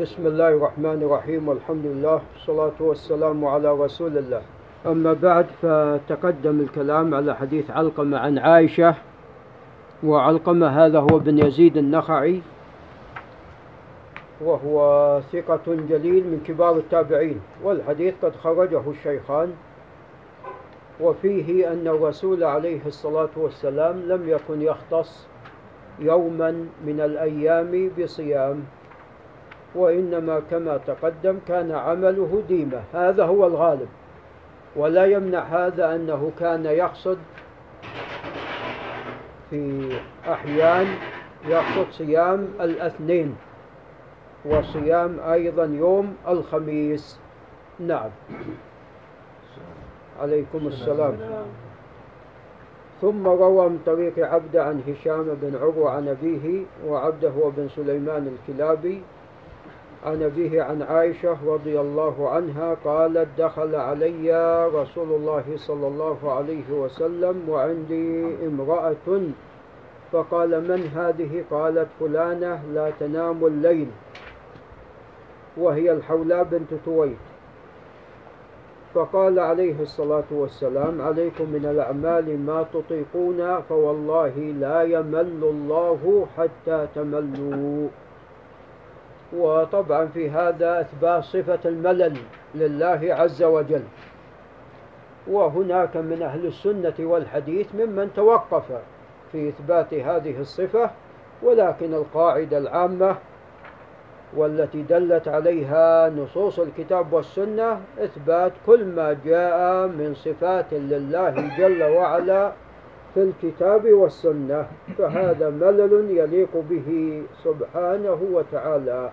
بسم الله الرحمن الرحيم والحمد لله والصلاة والسلام على رسول الله أما بعد فتقدم الكلام على حديث علقمة عن عائشة وعلقمة هذا هو بن يزيد النخعي وهو ثقة جليل من كبار التابعين والحديث قد خرجه الشيخان وفيه أن الرسول عليه الصلاة والسلام لم يكن يختص يوما من الأيام بصيام وإنما كما تقدم كان عمله ديمة. هذا هو الغالب. ولا يمنع هذا أنه كان يقصد في أحيان يقصد صيام الاثنين وصيام أيضا يوم الخميس. نعم. عليكم السلام. ثم روى من طريق عبد عن هشام بن عروة عن أبيه وعبده بن سليمان الكلابي عن أبيه عن عائشة رضي الله عنها قالت دخل علي رسول الله صلى الله عليه وسلم وعندي امرأة فقال من هذه؟ قالت فلانة لا تنام الليل وهي الحولاء بنت تويت. فقال عليه الصلاة والسلام عليكم من الأعمال ما تطيقون فوالله لا يمل الله حتى تملوا. وطبعا في هذا إثبات صفة الملل لله عز وجل. وهناك من أهل السنة والحديث ممن توقف في إثبات هذه الصفة ولكن القاعدة العامة والتي دلت عليها نصوص الكتاب والسنة إثبات كل ما جاء من صفات لله جل وعلا في الكتاب والسنة فهذا ملل يليق به سبحانه وتعالى.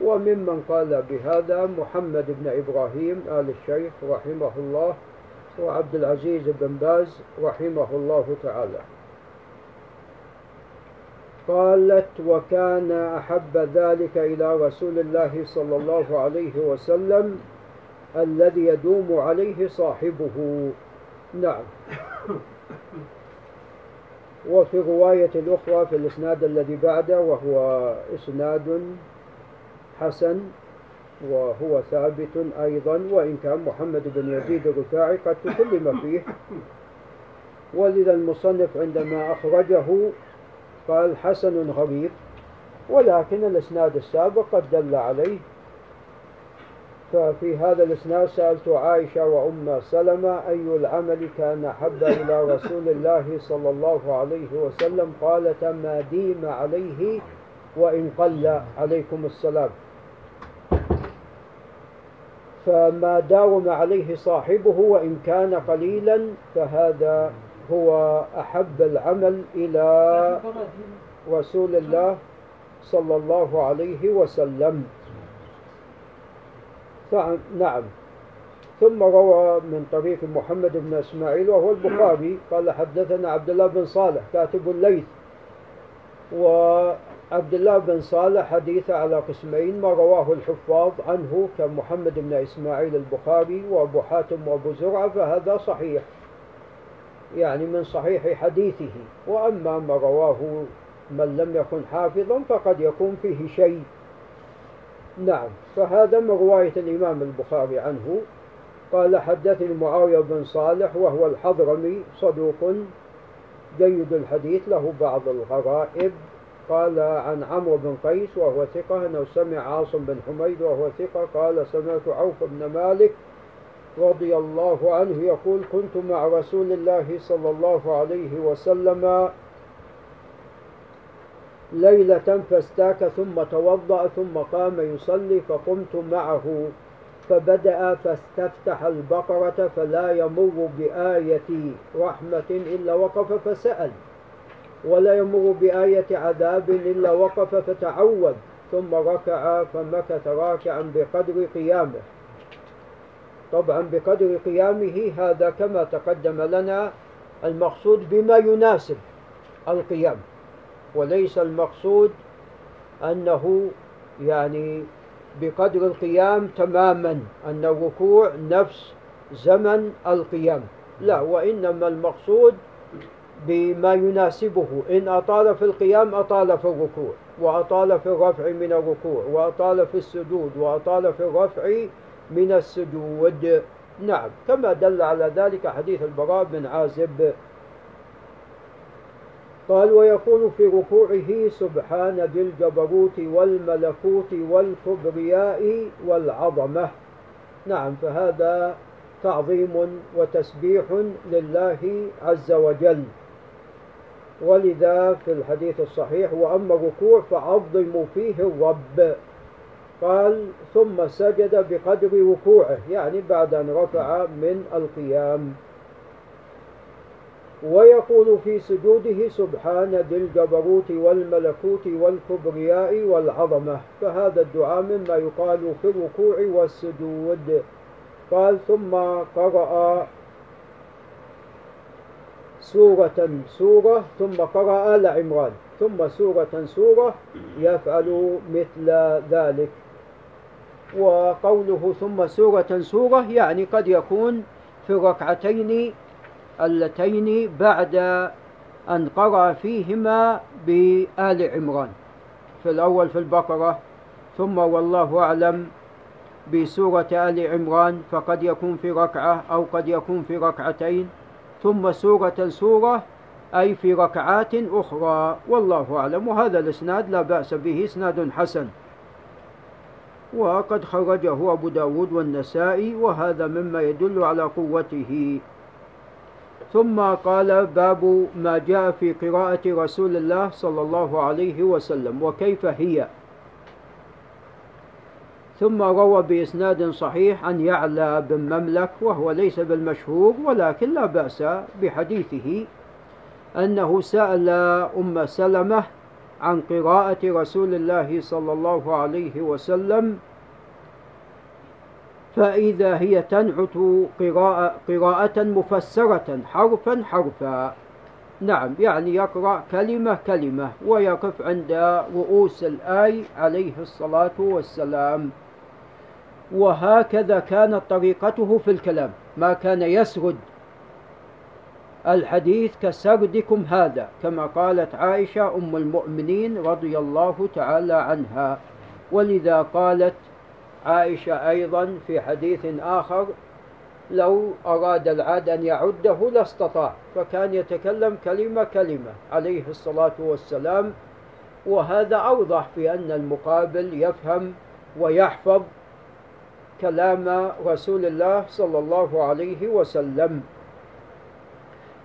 وممن قال بهذا محمد بن إبراهيم آل الشيخ رحمه الله وعبد العزيز بن باز رحمه الله تعالى. قالت وكان أحب ذلك إلى رسول الله صلى الله عليه وسلم الذي يدوم عليه صاحبه. نعم. وفي رواية الأخرى في الإسناد الذي بعده وهو إسناد حسن وهو ثابت أيضا وإن كان محمد بن يزيد الرفاعي قد تكلم فيه. ولذا المصنف عندما أخرجه قال حسن غريب ولكن الإسناد السابق قد دل عليه. ففي هذا الإسناد سألت عائشة وأم سلمة أي العمل كان أحب إلى رسول الله صلى الله عليه وسلم؟ قالت ما ديم عليه وإن قل عليكم السلام. فما داوم عليه صاحبه وإن كان قليلا فهذا هو أحب العمل إلى رسول الله صلى الله عليه وسلم. نعم. ثم روى من طريق محمد بن إسماعيل وهو البخاري قال حدثنا عبد الله بن صالح كاتب الليث وعبد الله بن صالح حديث على قسمين ما رواه الحفاظ عنه كمحمد بن إسماعيل البخاري وأبو حاتم وأبو زرعة فهذا صحيح يعني من صحيح حديثه. وأما ما رواه من لم يكن حافظا فقد يكون فيه شيء. نعم فهذا من رواية الإمام البخاري عنه. قال حدثني معاوية بن صالح وهو الحضرمي صدوق جيد الحديث له بعض الغرائب. قال عن عمرو بن قيس وهو ثقة أنه سمع عاصم بن حميد وهو ثقة قال سمعت عوف بن مالك رضي الله عنه يقول كنت مع رسول الله صلى الله عليه وسلم ليلة فاستاك ثم توضأ ثم قام يصلي فقمت معه فبدأ فاستفتح البقرة فلا يمر بآية رحمة إلا وقف فسأل. ولا يمر بآية عذاب إلا وقف فتعوذ ثم ركع فمكث راكعا بقدر قيامه. طبعا بقدر قيامه هذا كما تقدم لنا المقصود بما يناسب القيام وليس المقصود أنه يعني بقدر القيام تماما أن الركوع نفس زمن القيام. لا وإنما المقصود بما يناسبه. إن أطال في القيام أطال في الركوع وأطال في الرفع من الركوع وأطال في السجود وأطال في الرفع من السجود. نعم كما دل على ذلك حديث البراء بن عازب. قال ويقول في ركوعه سبحان ذي الجبروت والملكوت والكبرياء والعظمة. نعم فهذا تعظيم وتسبيح لله عز وجل. ولذا في الحديث الصحيح وأما الركوع فعظموا فيه الرب. قال ثم سجد بقدر ركوعه يعني بعد أن رفع من القيام. ويقول في سجوده سبحان ذي الجبروت والملكوت والكبرياء والعظمة. فهذا الدعاء مما يقال في الركوع والسجود. قال ثم قرأ سورة سورة ثم قرأ آل عمران. ثم سورة سورة يفعل مثل ذلك. وقوله ثم سورة سورة يعني قد يكون في الركعتين اللتين بعد أن قرأ فيهما بآل عمران. في الأول في البقرة. ثم والله أعلم بسورة آل عمران فقد يكون في ركعة أو قد يكون في ركعتين. ثم سورة سورة أي في ركعات أخرى. والله أعلم وهذا الإسناد لا بأس به إسناد حسن. وقد خرجه أبو داود والنسائي وهذا مما يدل على قوته. ثم قال باب ما جاء في قراءة رسول الله صلى الله عليه وسلم وكيف هي؟ ثم روى بإسناد صحيح عن يعلى بن مملك وهو ليس بالمشهور ولكن لا بأس بحديثه أنه سأل أم سلمة عن قراءة رسول الله صلى الله عليه وسلم فإذا هي تنعت قراءة, قراءة مفسرة حرفا حرفا. نعم يعني يقرأ كلمة كلمة ويقف عند رؤوس الآي عليه الصلاة والسلام. وهكذا كانت طريقته في الكلام. ما كان يسرد الحديث كسردكم هذا كما قالت عائشة أم المؤمنين رضي الله تعالى عنها. ولذا قالت عائشة أيضا في حديث آخر لو أراد العاد أن يعده لاستطاع. فكان يتكلم كلمة كلمة عليه الصلاة والسلام. وهذا أوضح في أن المقابل يفهم ويحفظ كلام رسول الله صلى الله عليه وسلم.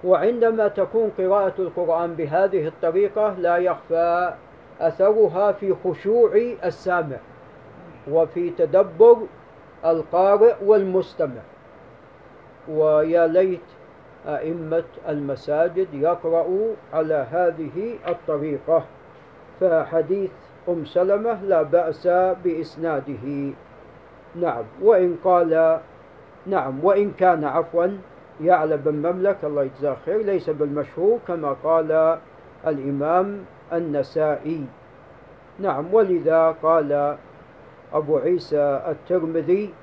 وعندما تكون قراءة القرآن بهذه الطريقة لا يخفى أثرها في خشوع السامع وفي تدبر القارئ والمستمع. ويا ليت أئمة المساجد يقرأوا على هذه الطريقة فحديث أم سلمة لا بأس بإسناده. نعم. وإن قال نعم. وإن كان عفوا يعلى بن مملك الله يجزاه خير ليس بالمشهور كما قال الإمام النسائي. نعم. ولذا قال أبو عيسى الترمذي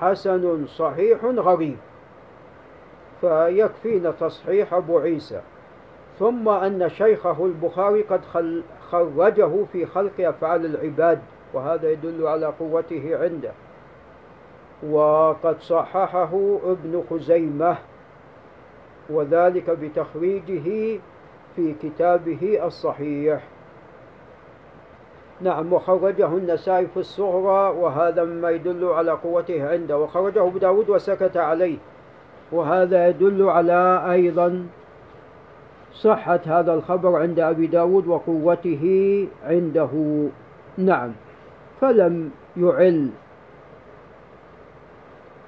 حسن صحيح غريب فيكفينا تصحيح أبو عيسى. ثم أن شيخه البخاري قد خرجه في خلق أفعال العباد. وهذا يدل على قوته عنده. وقد صححه ابن خزيمة وذلك بتخريجه في كتابه الصحيح. نعم وخرجه النسائي في الصغرى وهذا مما يدل على قوته عنده. وخرجه أبو داود وسكت عليه. وهذا يدل على أيضا صحة هذا الخبر عند أبي داود وقوته عنده. نعم. فلم يعل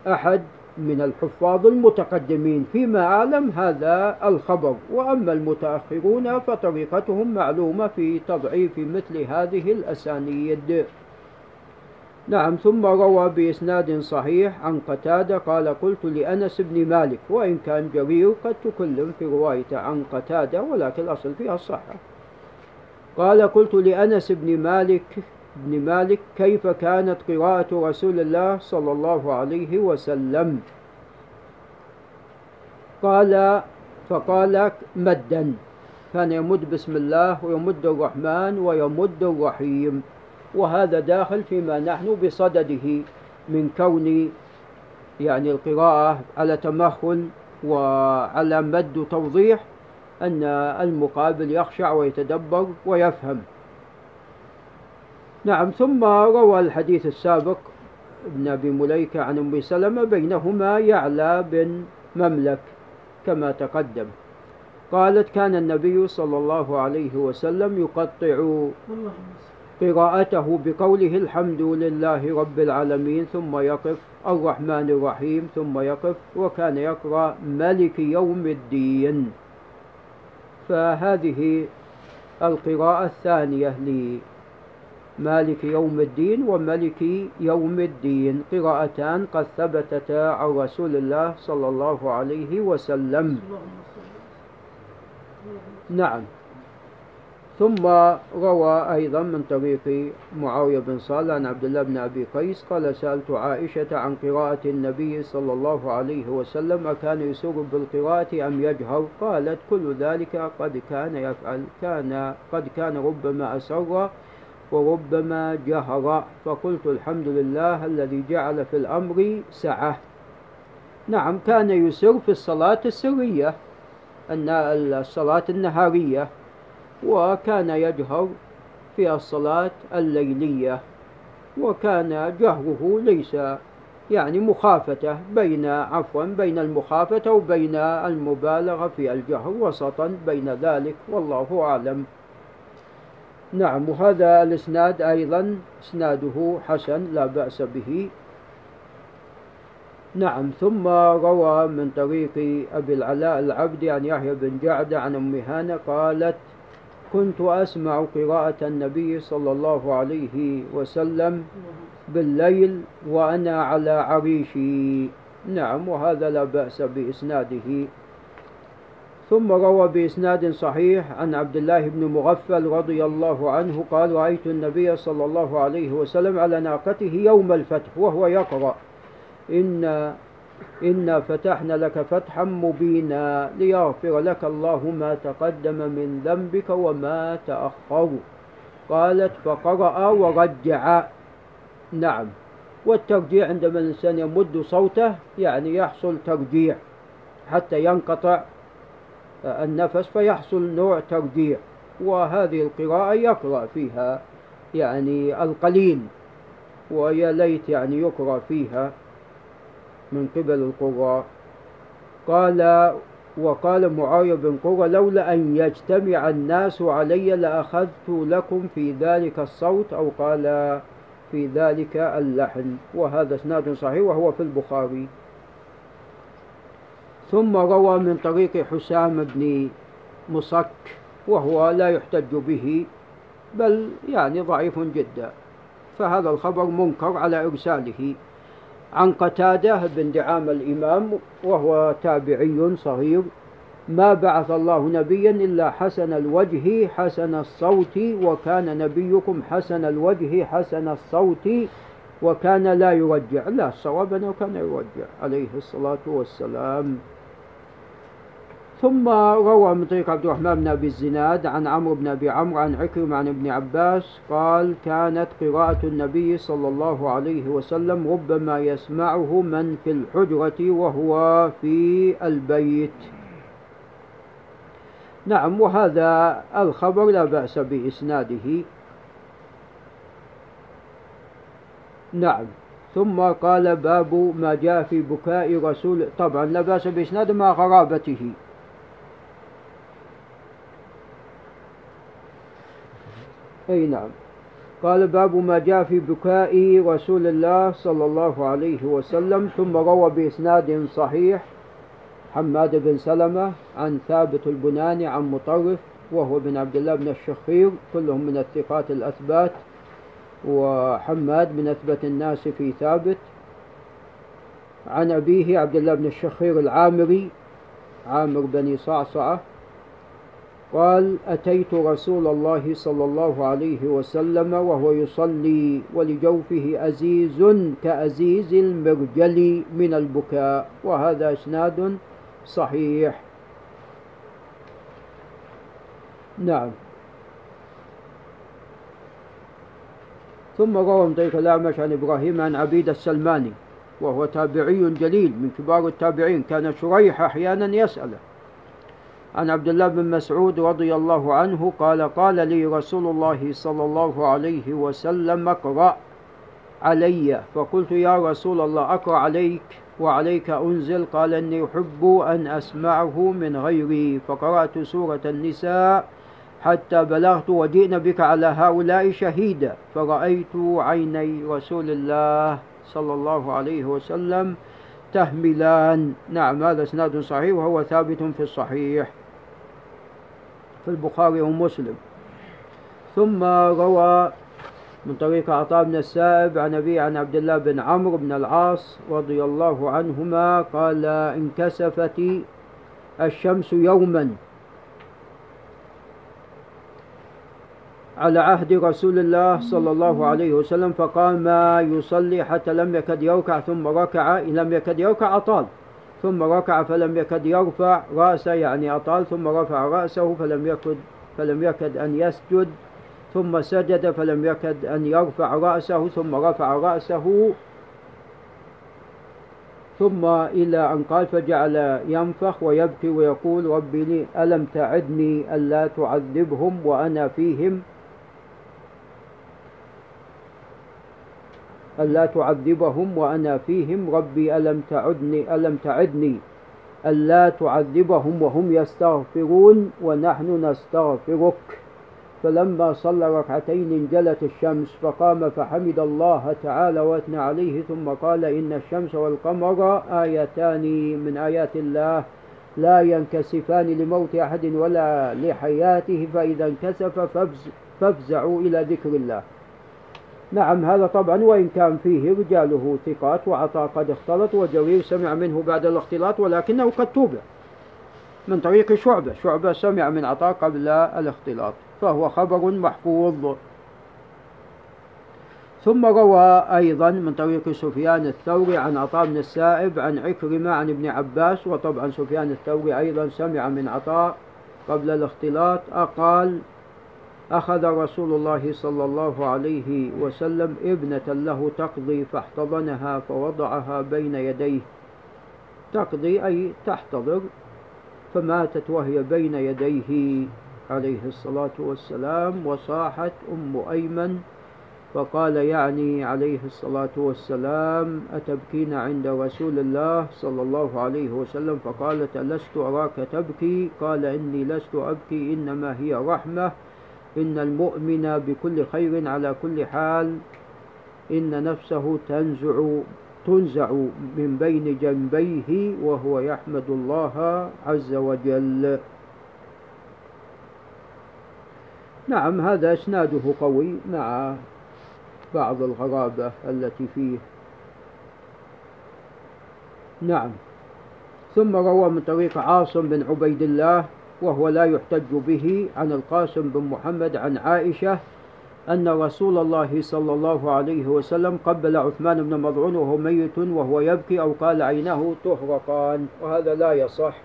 أحد من الحفاظ المتقدمين. فيما أعلم هذا الخبر. وأما المتأخرون فطريقتهم معلومة في تضعيف مثل هذه الأسانيد. نعم ثم روى بإسناد صحيح عن قتادة قال قلت لأنس بن مالك وإن كان جرير قد تكلم في روايته عن قتادة ولكن الأصل فيها الصحة قال قلت لأنس بن مالك بن مالك كيف كانت قراءة رسول الله صلى الله عليه وسلم؟ قال فقال مدا كان يمد بسم الله ويمد الرحمن ويمد الرحيم وهذا داخل فيما نحن بصدده من كون يعني القراءة على تمهل وعلى مد وتوضيح أن المقابل يخشع ويتدبر ويفهم. نعم ثم روى الحديث السابق ابن أبي مليكة عن أم سلمة بينهما يعلى بن مملك كما تقدم. قالت كان النبي صلى الله عليه وسلم يقطع قراءته بقوله الحمد لله رب العالمين ثم يقف الرحمن الرحيم ثم يقف وكان يقرأ ملك يوم الدين فهذه القراءة الثانية لمالك يوم الدين وملك يوم الدين. قراءتان قد ثبتتا عن رسول الله صلى الله عليه وسلم. نعم. ثم روى أيضا من طريق معاوية بن صالح عن عبد الله بن أبي قيس. قال سألت عائشة عن قراءة النبي صلى الله عليه وسلم أكان يسر بالقراءة أم يجهر؟ قالت كل ذلك قد كان يفعل كان قد كان ربما أسر وربما جهر فقلت الحمد لله الذي جعل في الأمر سعة. نعم كان يسر في الصلاة السرية أن الصلاة النهارية وكان يجهر في الصلاة الليلية وكان جهره ليس يعني مخافة بين عفوا بين المخافة وبين المبالغة في الجهر وسطا بين ذلك والله أعلم. نعم وهذا الإسناد أيضا إسناده حسن لا بأس به. نعم ثم روى من طريق أبي العلاء العبدي عن يحيى بن جعد عن أم هانة قالت كنت أسمع قراءة النبي صلى الله عليه وسلم بالليل وأنا على عريشي. نعم وهذا لا بأس بإسناده. ثم روى بإسناد صحيح عن عبد الله بن مغفل رضي الله عنه قال رأيت النبي صلى الله عليه وسلم على ناقته يوم الفتح وهو يقرأ إن إنا فتحنا لك فتحا مبينا ليغفر لك الله ما تقدم من ذنبك وما تأخر قالت فقرأ ورجع نعم. والترجيع عندما الإنسان يمد صوته يعني يحصل ترجيع حتى ينقطع النفس فيحصل نوع ترجيع وهذه القراءة يقرأ فيها يعني القليل ويا ليت يعني يقرأ فيها من قبل القراء. قال وقال معاوية بن قرة لولا أن يجتمع الناس علي لأخذت لكم في ذلك الصوت أو قال في ذلك اللحن. وهذا إسناد صحيح وهو في البخاري. ثم روى من طريق حسام بن مصك وهو لا يحتج به بل يعني ضعيف جدا. فهذا الخبر منكر على إرساله عن قتادة بن دعام الإمام وهو تابعي صغير. ما بعث الله نبيا إلا حسن الوجه حسن الصوت وكان نبيكم حسن الوجه حسن الصوت وكان لا يرجع. لا الصواب أنه كان يرجع عليه الصلاة والسلام. ثم روى من طريق عبد الرحمن بن أبي الزناد عن عمرو بن أبي عمرو عن عكرم عن ابن عباس قال كانت قراءة النبي صلى الله عليه وسلم ربما يسمعه من في الحجرة وهو في البيت. نعم وهذا الخبر لا بأس بإسناده. نعم ثم قال باب ما جاء في بكاء رسول طبعا لا بأس بإسناده مع غرابته. أي نعم. قال باب ما جاء في بكاء رسول الله صلى الله عليه وسلم ثم روى بإسناد صحيح حماد بن سلمة عن ثابت البناني عن مطرف وهو بن عبد الله بن الشخير كلهم من الثقات الأثبات وحماد من أثبت الناس في ثابت. عن أبيه عبد الله بن الشخير العامري عامر بني صعصعة قال أتيت رسول الله صلى الله عليه وسلم وهو يصلي ولجوفه أزيز كأزيز المرجل من البكاء وهذا إسناد صحيح. نعم. ثم روى من طريق الأعمش عن إبراهيم عن عبيد السلماني وهو تابعي جليل من كبار التابعين كان شريح أحيانا يسأله. عن عبد الله بن مسعود رضي الله عنه قال قال لي رسول الله صلى الله عليه وسلم اقرأ علي. فقلت يا رسول الله أقرأ عليك وعليك أنزل. قال إني أحب أن أسمعه من غيري. فقرأت سورة النساء حتى بلغت وجئنا بك على هؤلاء شهيدا. فرأيت عيني رسول الله صلى الله عليه وسلم تهملان. نعم هذا إسناد صحيح وهو ثابت في الصحيح. في البخاري ومسلم. ثم روى من طريق عطاء بن السائب عن أبي عن عبد الله بن عمرو بن العاص رضي الله عنهما قال انكسفت الشمس يوما على عهد رسول الله صلى الله عليه وسلم فقام يصلي حتى لم يكد يركع ثم ركع لم يكد يركع أطال ثم ركع فلم يكد يرفع رأسه يعني أطال ثم رفع رأسه فلم يكد فلم يكد أن يسجد ثم سجد فلم يكد أن يرفع رأسه ثم رفع رأسه ثم إلى أن قال فجعل ينفخ ويبكي ويقول ربي ألم تعدني ألا تعذبهم وأنا فيهم؟ ألا تعذبهم وأنا فيهم. ربي ألم تعدني؟ ألم تعدني؟ ألا تعذبهم وهم يستغفرون ونحن نستغفرك. فلما صلى ركعتين انجلت الشمس فقام فحمد الله تعالى واثنى عليه ثم قال إن الشمس والقمر آيتان من آيات الله. لا ينكسفان لموت أحد ولا لحياته فإذا انكسف فافزعوا إلى ذكر الله. نعم هذا طبعا وإن كان فيه رجاله ثقات وعطاء قد اختلط وجرير سمع منه بعد الاختلاط ولكنه قد توبع من طريق شعبة. شعبة سمع من عطاء قبل الاختلاط فهو خبر محفوظ. ثم روى أيضا من طريق سفيان الثوري عن عطاء بن السائب عن عكرمة عن ابن عباس وطبعا سفيان الثوري أيضا سمع من عطاء قبل الاختلاط أقال أخذ رسول الله صلى الله عليه وسلم ابنة له تقضي فاحتضنها فوضعها بين يديه. تقضي أي تحتضر فماتت وهي بين يديه. عليه الصلاة والسلام وصاحت أم أيمن فقال يعني عليه الصلاة والسلام أتبكين عند رسول الله صلى الله عليه وسلم؟ فقالت لست أراك تبكي. قال إني لست أبكي إنما هي رحمة. إن المؤمن بكل خير على كل حال إن نفسه تنزع تنزع من بين جنبيه وهو يحمد الله عز وجل. نعم هذا إسناده قوي مع بعض الغرابة التي فيه. نعم. ثم روى من طريق عاصم بن عبيد الله وهو لا يحتج به عن القاسم بن محمد عن عائشة أن رسول الله صلى الله عليه وسلم قبل عثمان بن مضعون وهو ميت وهو يبكي أو قال عينه تهرقان وهذا لا يصح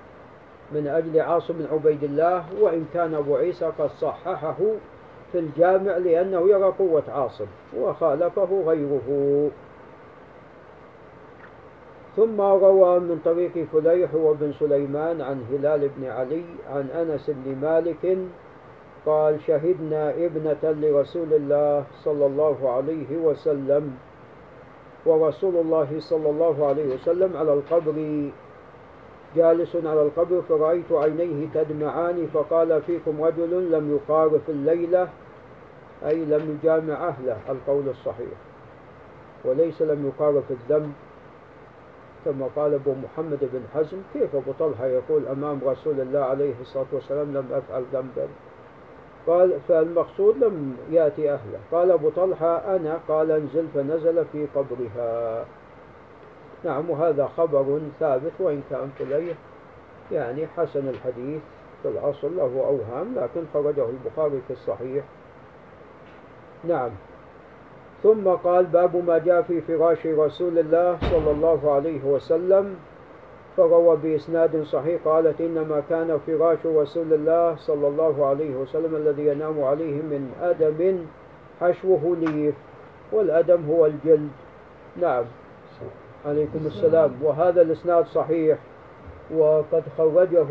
من أجل عاصم بن عبيد الله وإن كان أبو عيسى قد صححه في الجامع لأنه يرى قوة عاصم وخالفه غيره. ثم روى من طريق فليح وابن سليمان عن هلال بن علي عن أنس بن مالك قال شهدنا ابنة لرسول الله صلى الله عليه وسلم ورسول الله صلى الله عليه وسلم على القبر جالس على القبر فرأيت عينيه تدمعان فقال فيكم رجل لم يخارف الليلة أي لم يجامع أهله القول الصحيح وليس لم يخارف الذنب. كما قال أبو محمد بن حزم كيف أبو طلحة يقول أمام رسول الله عليه الصلاة والسلام لم أفعل ذنبا؟ قال فالمقصود لم يأتي أهله. قال أبو طلحة أنا قال أنزل فنزل في قبرها. نعم وهذا خبر ثابت وإن كان فليه يعني حسن الحديث في الأصل له أوهام لكن خرجه البخاري في الصحيح. نعم. ثم قال باب ما جاء في فراش رسول الله صلى الله عليه وسلم فروى بإسناد صحيح قالت إنما كان فراش رسول الله صلى الله عليه وسلم الذي ينام عليه من أدم حشوه ليف والأدم هو الجلد. نعم. عليكم السلام. وهذا الإسناد صحيح وقد خرجه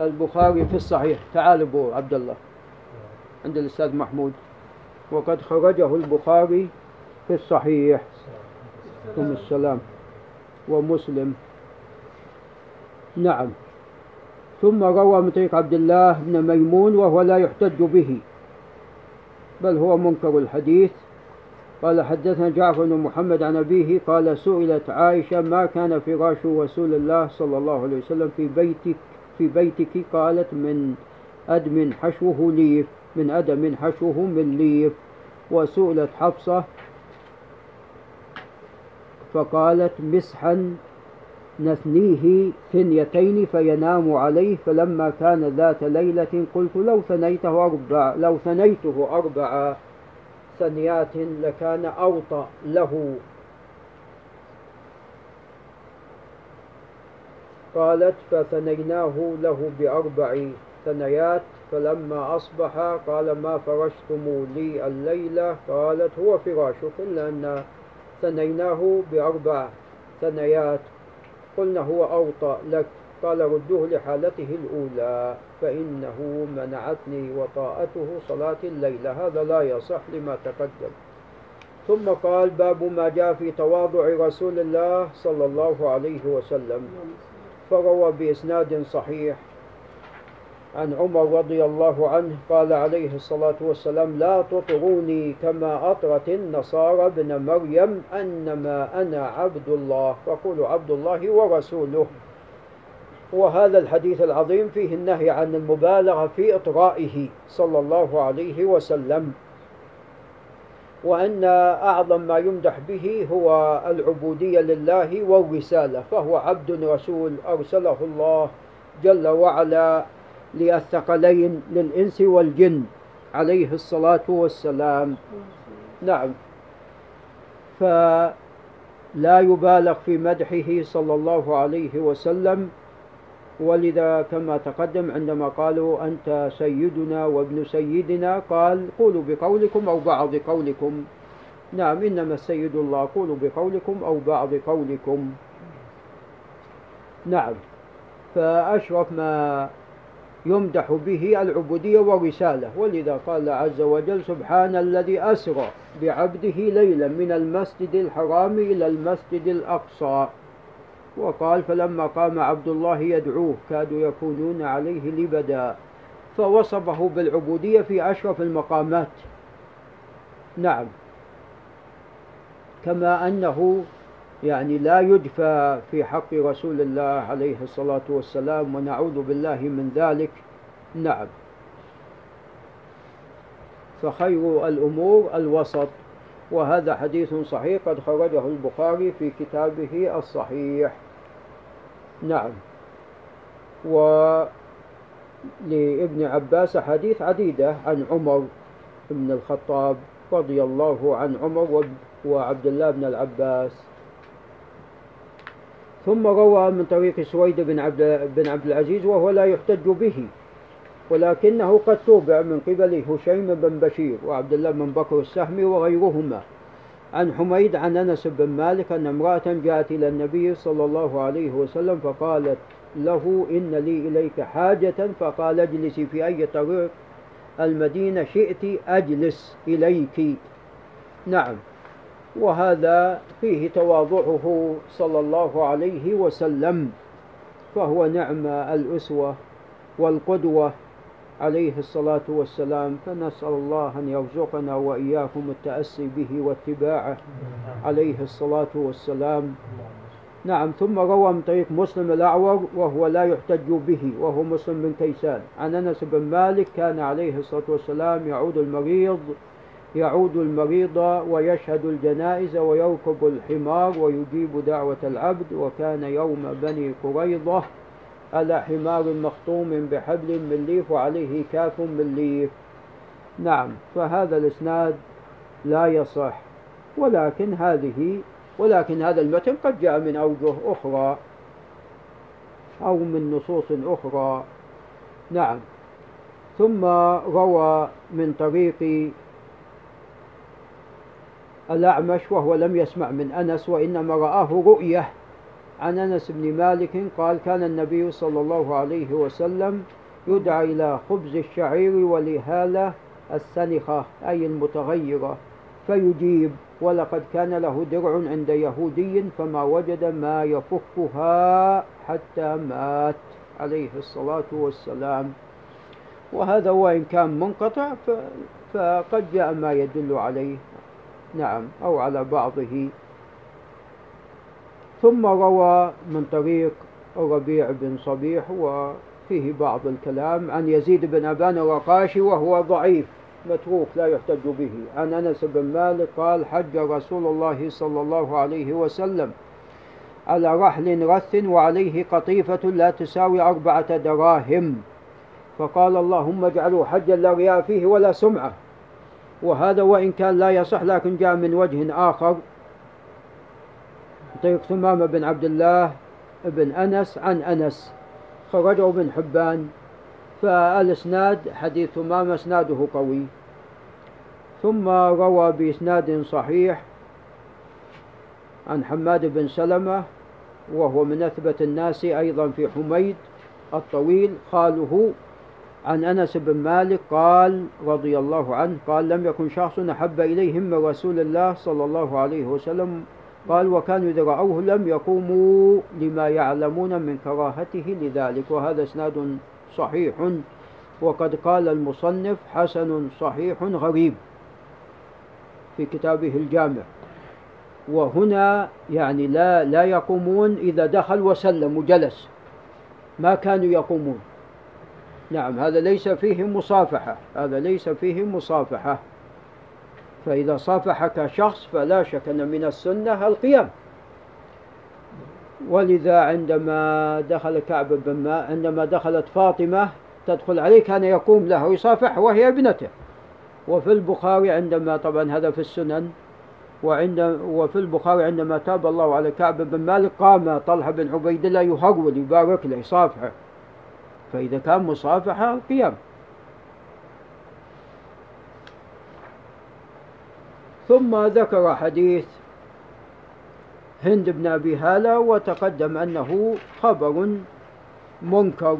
البخاري في الصحيح. تعال أبو عبد الله. عند الأستاذ محمود. وقد خرجه البخاري في الصحيح. عليكم السلام. ومسلم. نعم. ثم روى من طريق عبد الله بن ميمون وهو لا يحتج به. بل هو منكر الحديث. قال حدثنا جعفر بن محمد عن أبيه قال سئلت عائشة ما كان فراش رسول الله صلى الله عليه وسلم في بيتك في بيتك؟ قالت من أدم حشوه ليف من أدم حشوه من ليف وسئلت حفصة فقالت مسحا نثنيه ثنيتين فينام عليه فلما كان ذات ليلة قلت لو ثنيته أربع لو ثنيته أربع ثنيات لكان أوطى له. قالت فثنيناه له بأربع ثنيات فلما أصبح قال ما فرشتم لي الليلة قالت هو فراشك إلا أن ثنيناه بأربع ثنيات. قلنا هو أوطى لك. قال ردوه لحالته الأولى. فإنه منعتني وطاءته صلاة الليلة هذا لا يصح لما تقدم. ثم قال باب ما جاء في تواضع رسول الله صلى الله عليه وسلم. فروى بإسناد صحيح. عن عمر رضي الله عنه قال عليه الصلاة والسلام لا تطروني كما أطرت النصارى ابن مريم أنما أنا عبد الله. فقولوا عبد الله ورسوله. وهذا الحديث العظيم فيه النهي عن المبالغة في إطرائه صلى الله عليه وسلم. وأن أعظم ما يمدح به هو العبودية لله والرسالة فهو عبد رسول أرسله الله جل وعلا للثقلين للإنس والجن عليه الصلاة والسلام. نعم. فلا يبالغ في مدحه صلى الله عليه وسلم. ولذا كما تقدم عندما قالوا أنت سيدنا وابن سيدنا قال قولوا بقولكم أو بعض قولكم. نعم إنما السيد الله قولوا بقولكم أو بعض قولكم. نعم. فأشرف ما يمدح به العبودية والرسالة. ولذا قال عز وجل سبحان الذي أسرى بعبده ليلا من المسجد الحرام إلى المسجد الأقصى. وقال فلما قام عبد الله يدعوه كادوا يكونون عليه لبدا فوصفه بالعبودية في أشرف المقامات. نعم. كما أنه يعني لا يجفى في حق رسول الله عليه الصلاة والسلام ونعوذ بالله من ذلك. نعم. فخير الأمور الوسط. وهذا حديث صحيح قد خرجه البخاري في كتابه الصحيح. نعم. ولابن عباس حديث عديدة عن عمر بن الخطاب رضي الله عن عمر وعبد الله بن العباس. ثم روى من طريق سويد بن عبد, بن عبد العزيز وهو لا يحتج به ولكنه قد توبع من قبل هشيم بن بشير وعبد الله بن بكر السهمي وغيرهما. عن حميد عن أنس بن مالك أن امرأة جاءت إلى النبي صلى الله عليه وسلم فقالت له إن لي إليك حاجة فقال اجلسي في أي طريق المدينة شئت أجلس إليك. نعم. وهذا فيه تواضعه صلى الله عليه وسلم فهو نعم الأسوة والقدوة عليه الصلاة والسلام فنسأل الله أن يرزقنا وإياكم التأسي به واتباعه عليه الصلاة والسلام. نعم ثم روى من طريق مسلم الأعور وهو لا يحتج به وهو مسلم بن كيسان. عن أنس بن مالك كان عليه الصلاة والسلام يعود المريض يعود المريض ويشهد الجنائز ويركب الحمار ويجيب دعوة العبد. وكان يوم بني قريضة على حمار مخطوم بحبل من ليف وعليه كاف من ليف. نعم فهذا الإسناد لا يصح. ولكن هذه ولكن هذا المتن قد جاء من أوجه أخرى أو من نصوص أخرى. نعم. ثم روى من طريق الأعمش وهو لم يسمع من أنس وإنما رآه رؤية. عن أنس بن مالك قال كان النبي صلى الله عليه وسلم يدعى إلى خبز الشعير ولهالة السنخة أي المتغيرة فيجيب. ولقد كان له درع عند يهودي فما وجد ما يفكها حتى مات عليه الصلاة والسلام. وهذا وإن كان منقطع فقد جاء ما يدل عليه. نعم أو على بعضه. ثم روى من طريق الربيع بن صبيح وفيه بعض الكلام عن يزيد بن أبان الرقاشي وهو ضعيف متروك لا يحتج به. عن أنس بن مالك قال حج رسول الله صلى الله عليه وسلم على رحل رث وعليه قطيفة لا تساوي أربعة دراهم. فقال اللهم اجعله حجا لا رياء فيه ولا سمعة. وهذا وإن كان لا يصح لكن جاء من وجه آخر. طريق ثمامة بن عبد الله بن أنس عن أنس خرجه ابن حبان فالإسناد حديث ثمامة إسناده قوي. ثم روى بإسناد صحيح عن حماد بن سلمة وهو من أثبت الناس أيضا في حميد الطويل خاله عن أنس بن مالك قال رضي الله عنه قال لم يكن شخص أحب إليهم من رسول الله صلى الله عليه وسلم. قال وكانوا إذا رأوه لم يقوموا لما يعلمون من كراهته لذلك وهذا إسناد صحيح. وقد قال المصنف حسن صحيح غريب في كتابه الجامع. وهنا يعني لا لا يقومون إذا دخل وسلم وجلس ما كانوا يقومون. نعم هذا ليس فيه مصافحة هذا ليس فيه مصافحة. فإذا صافحك شخص فلا شك أن من السنة القيام. ولذا عندما دخل كعب بن ما عندما دخلت فاطمة تدخل عليه كان يقوم له ويصافح وهي ابنته. وفي البخاري عندما طبعا هذا في السنن وعند وفي البخاري عندما تاب الله على كعب بن مالك قام طلحة بن عبيد الله يهرول يبارك له يصافحه. فإذا كان مصافحة قيام. ثم ذكر حديث هند بن أبي هالة وتقدم أنه خبر منكر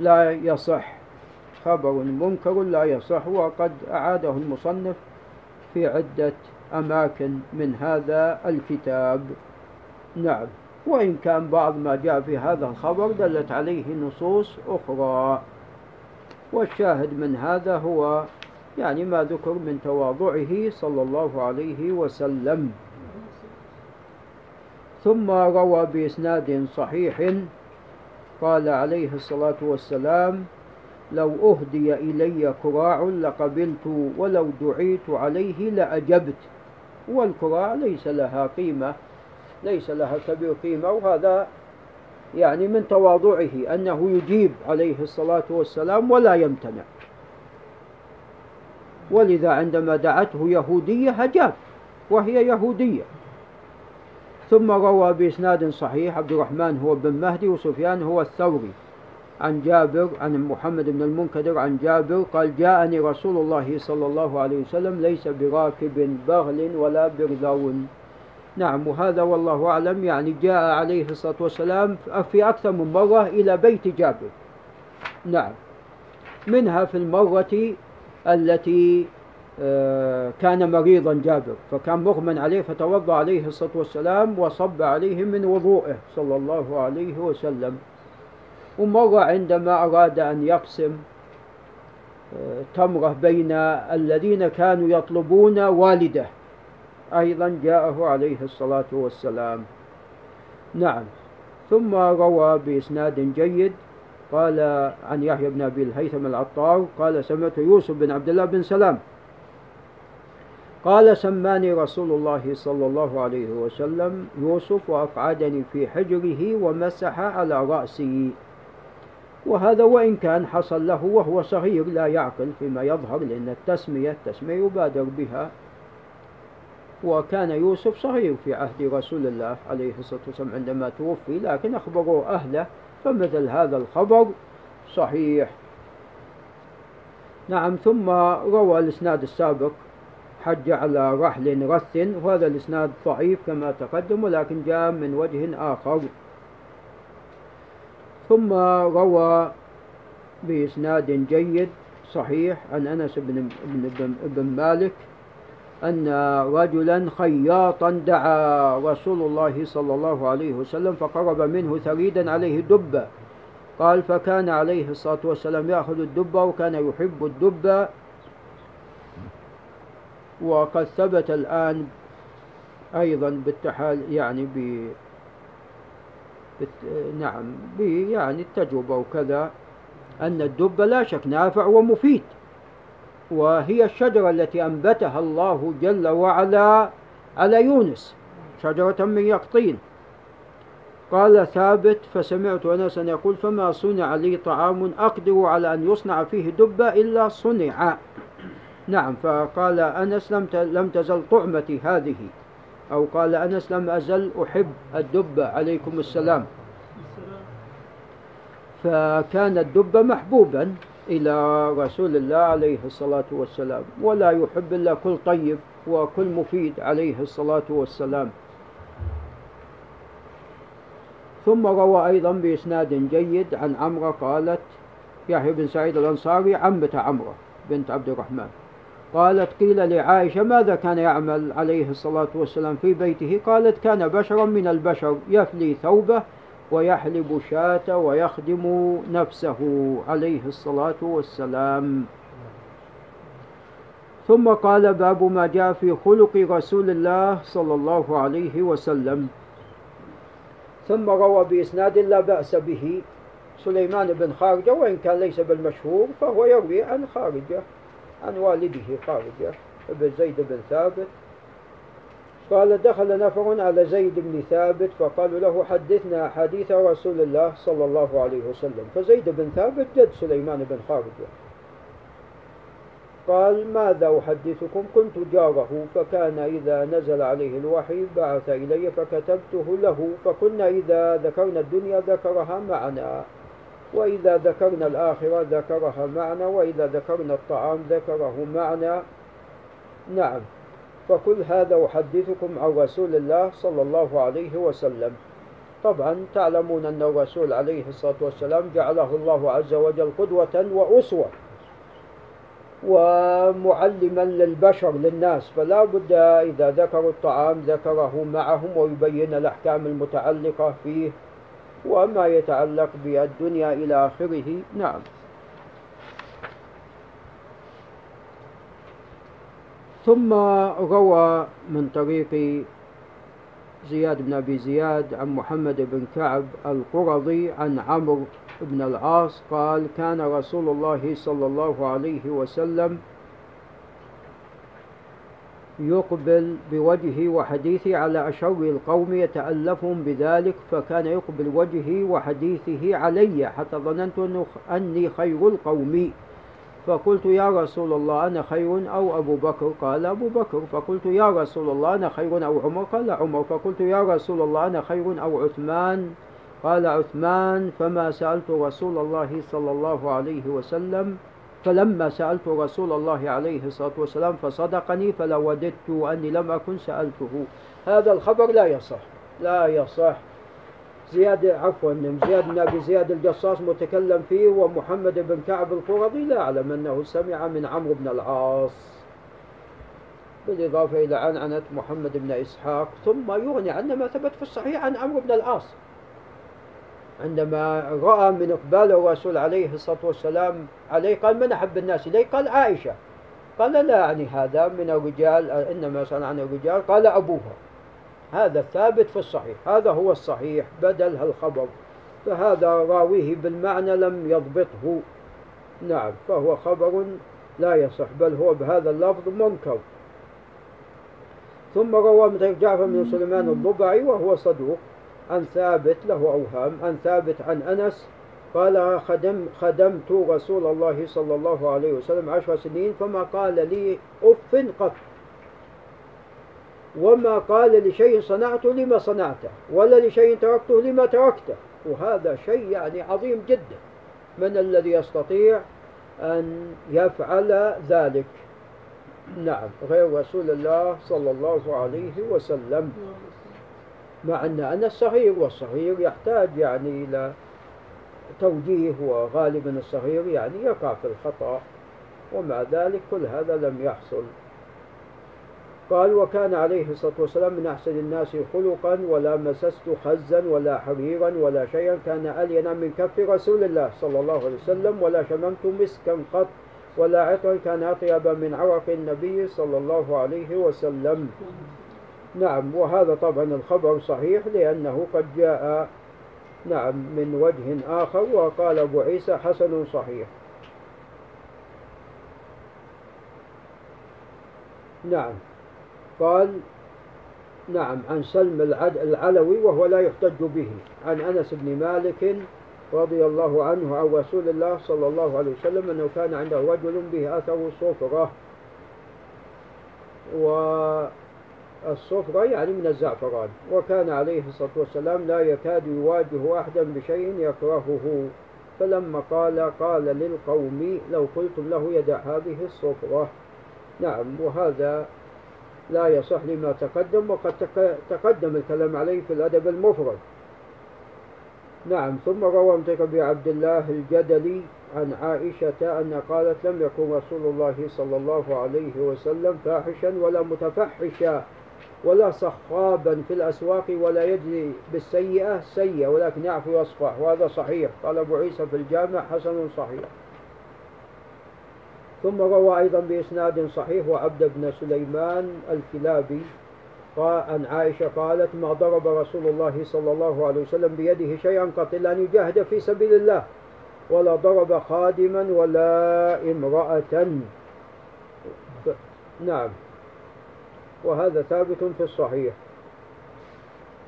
لا يصح. خبر منكر لا يصح وقد أعاده المصنف في عدة أماكن من هذا الكتاب. نعم. وإن كان بعض ما جاء في هذا الخبر دلت عليه نصوص أخرى. والشاهد من هذا هو يعني ما ذكر من تواضعه صلى الله عليه وسلم. ثم روى بإسناد صحيح قال عليه الصلاة والسلام لو أهدي إلي كراع لقبلت ولو دعيت عليه لأجبت والكراع ليس لها قيمة ليس لها كبير قيمة وهذا يعني من تواضعه أنه يجيب عليه الصلاة والسلام ولا يمتنع. ولذا عندما دعته يهودية هجاب وهي يهودية. ثم روى بإسناد صحيح عبد الرحمن هو بن مهدي وسفيان هو الثوري. عن جابر عن محمد بن المنكدر عن جابر قال جاءني رسول الله صلى الله عليه وسلم ليس براكب بغل ولا برذون نعم وهذا والله أعلم. يعني جاء عليه الصلاة والسلام في أكثر من مرة إلى بيت جابر. نعم. منها في المرة التي آه، كان مريضا جابر فكان مغمى عليه فتوضأ عليه الصلاة والسلام وصب عليه من وضوءه صلى الله عليه وسلم. ومرة عندما أراد أن يقسم آه، تمرة بين الذين كانوا يطلبون والده. أيضا جاءه عليه الصلاة والسلام. نعم. ثم روى بإسناد جيد قال عن يحيى بن أبي الهيثم العطار قال سمعت يوسف بن عبد الله بن سلام. قال سماني رسول الله صلى الله عليه وسلم يوسف وأقعدني في حجره ومسح على رأسي. وهذا وإن كان حصل له وهو صغير لا يعقل فيما يظهر لأن التسمية التسمية يبادر بها. وكان يوسف صغير في عهد رسول الله عليه الصلاة والسلام عندما توفي لكن أخبروا أهله فمثل هذا الخبر صحيح. نعم ثم روى الإسناد السابق حج على رحل رث وهذا الإسناد ضعيف كما تقدم ولكن جاء من وجه آخر. ثم روى بإسناد جيد صحيح عن أنس بن, بن, بن مالك أن رجلا خياطا دعا رسول الله صلى الله عليه وسلم فقرب منه ثريدا عليه دبة قال فكان عليه الصلاة والسلام يأخذ الدبة وكان يحب الدبة وقد ثبت الآن أيضا بالتحال يعني ب نعم يعني التجربة وكذا أن الدب لا شك نافع ومفيد. وهي الشجرة التي أنبتها الله جل وعلا على يونس شجرة من يقطين. قال ثابت فسمعت أناسا يقول فما صنع لي طعام أقدر على أن يصنع فيه دبة إلا صنع. نعم فقال أنس لم لم تزل طعمتي هذه. أو قال أنس لم أزل أحب الدبة. عليكم السلام. فكان الدب محبوبا. إلى رسول الله عليه الصلاة والسلام. ولا يحب إلا كل طيب وكل مفيد عليه الصلاة والسلام. ثم روى أيضا بإسناد جيد عن عمرة قالت يحيى بن سعيد الأنصاري عمة عمرة بنت عبد الرحمن. قالت قيل لعائشة ماذا كان يعمل عليه الصلاة والسلام في بيته؟ قالت كان بشرا من البشر يفلي ثوبه ويحلب شاة ويخدم نفسه عليه الصلاة والسلام. ثم قال باب ما جاء في خلق رسول الله صلى الله عليه وسلم. ثم روى بإسناد لا بأس به. سليمان بن خارجة وإن كان ليس بالمشهور فهو يروي عن خارجة عن والده خارجة بن زيد بن ثابت قال دخل نفر على زيد بن ثابت فقالوا له حدثنا حديث رسول الله صلى الله عليه وسلم. فزيد بن ثابت جد سليمان بن خارجة قال ماذا أحدثكم؟ كنت جاره فكان إذا نزل عليه الوحي بعث إلي فكتبته له فكنا إذا ذكرنا الدنيا ذكرها معنا وإذا ذكرنا الآخرة ذكرها معنا وإذا ذكرنا الطعام ذكره معنا. نعم. فكل هذا أحدثكم عن رسول الله صلى الله عليه وسلم. طبعا تعلمون أن الرسول عليه الصلاة والسلام جعله الله عز وجل قدوة وأسوة ومعلما للبشر للناس فلا بد إذا ذكروا الطعام ذكره معهم ويبين الأحكام المتعلقة فيه وما يتعلق بالدنيا إلى آخره. نعم. ثم روى من طريق زياد بن أبي زياد عن محمد بن كعب القرظي عن عمرو بن العاص قال كان رسول الله صلى الله عليه وسلم يقبل بوجهه وحديثه على أشر القوم يتألفهم بذلك فكان يقبل وجهه وحديثه علي حتى ظننت أني خير القوم. فقلت يا رسول الله أنا خير أو أبو بكر؟ قال أبو بكر. فقلت يا رسول الله أنا خير أو عمر؟ قال عمر. فقلت يا رسول الله أنا خير أو عثمان؟ قال عثمان. فما سألت رسول الله صلى الله عليه وسلم فلما سألت رسول الله عليه الصلاة والسلام فصدقني فلوددت أني لم أكن سألته. هذا الخبر لا يصح لا يصح. زياد عفوا زياد بن أبي زياد الجصاص متكلم فيه ومحمد بن كعب القرظي لا أعلم أنه سمع من عمرو بن العاص. بالإضافة إلى عنعنة محمد بن إسحاق ثم يغني عن ما ثبت في الصحيح عن عمرو بن العاص. عندما رأى من إقبال الرسول عليه الصلاة والسلام عليه قال من أحب الناس إليه قال عائشة. قال لا يعني هذا من الرجال إنما صنع عن الرجال. قال أبوها. هذا ثابت في الصحيح. هذا هو الصحيح بدل هالخبر. فهذا راويه بالمعنى لم يضبطه. نعم فهو خبر لا يصح بل هو بهذا اللفظ منكر. ثم روى من جعفر بن سليمان الضبعي وهو صدوق عن ثابت له أوهام عن ثابت عن أنس قال خدم خدمت رسول الله صلى الله عليه وسلم عشر سنين فما قال لي أف قط. وما قال لشيء صنعته لما صنعته ولا لشيء تركته لما تركته. وهذا شيء يعني عظيم جدا. من الذي يستطيع أن يفعل ذلك؟ نعم غير رسول الله صلى الله عليه وسلم. مع أن أنا الصغير والصغير يحتاج يعني إلى توجيه وغالبا الصغير يعني يقع في الخطأ ومع ذلك كل هذا لم يحصل. قال وكان عليه الصلاة والسلام من أحسن الناس خلقا ولا مسست خزا ولا حريرا ولا شيئا. كان ألينا من كف رسول الله صلى الله عليه وسلم ولا شممت مسكا قط ولا عطرا. كان أطيب من عرق النبي صلى الله عليه وسلم. نعم وهذا طبعا الخبر صحيح لأنه قد جاء نعم من وجه آخر وقال أبو عيسى حسن صحيح. نعم. قال نعم عن سلم العلوي وهو لا يحتج به عن أنس بن مالك رضي الله عنه عن رسول الله صلى الله عليه وسلم أنه كان عنده رجل به أثر صفرة. والصفرة يعني من الزعفران وكان عليه الصلاة والسلام لا يكاد يواجه أحدا بشيء يكرهه. فلما قال قال للقوم لو قلتم له يدع هذه الصفرة. نعم وهذا لا يصح لما تقدم وقد تقدم الكلام عليه في الأدب المفرد. نعم ثم روى ابن عبد الله الجدلي عن عائشة أن قالت لم يكن رسول الله صلى الله عليه وسلم فاحشا ولا متفحشا ولا صخابا في الأسواق ولا يجزي بالسيئة سيئة ولكن يعفو ويصفح. وهذا صحيح. قال أبو عيسى في الجامع حسن صحيح. ثم روى أيضا بإسناد صحيح وعبد بن سليمان الكلابي عن عائشة قالت ما ضرب رسول الله صلى الله عليه وسلم بيده شيئا قط إلا أن يجاهد في سبيل الله ولا ضرب خادما ولا امرأة. نعم وهذا ثابت في الصحيح.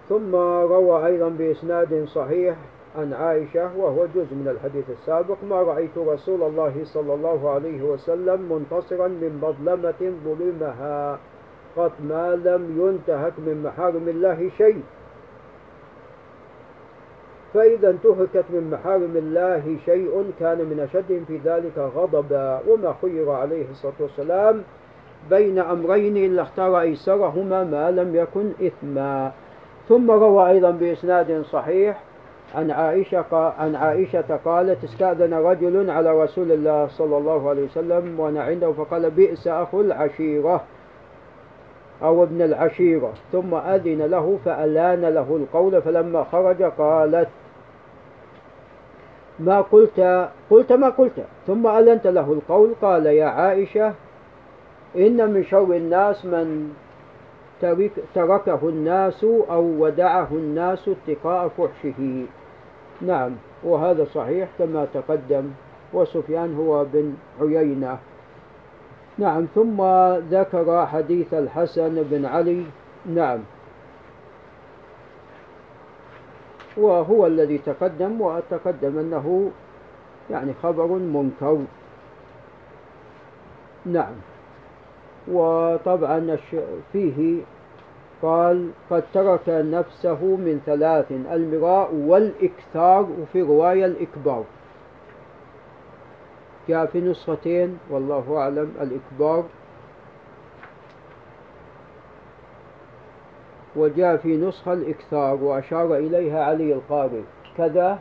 ثم روى أيضا بإسناد صحيح عن عائشة وهو جزء من الحديث السابق ما رأيت رسول الله صلى الله عليه وسلم منتصرا من مظلمة ظلمها قط ما لم ينتهك من محارم الله شيء. فإذا انتهكت من محارم الله شيء كان من أشدهم في ذلك غضبا. وما خير عليه الصلاة والسلام بين أمرين إلا اختار أيسرهما ما لم يكن إثما. ثم روى أيضا بإسناد صحيح عن عائشة عن عائشة قالت استأذن رجل على رسول الله صلى الله عليه وسلم وأنا عنده فقال بئس أخو العشيرة أو ابن العشيرة. ثم أذن له فألان له القول فلما خرج قالت ما قلت قلت ما قلت. ثم ألنت له القول قال يا عائشة إن من شر الناس من ترك تركه الناس أو ودعه الناس اتقاء فحشه. نعم وهذا صحيح كما تقدم وسفيان هو بن عيينة. نعم ثم ذكر حديث الحسن بن علي. نعم. وهو الذي تقدم وتقدم أنه يعني خبر منكر. نعم. وطبعا فيه قال قد ترك نفسه من ثلاث المراء والإكثار وفي رواية الإكبار. جاء في نسختين والله أعلم الإكبار. وجاء في نسخة الإكثار وأشار إليها علي القاري كذا.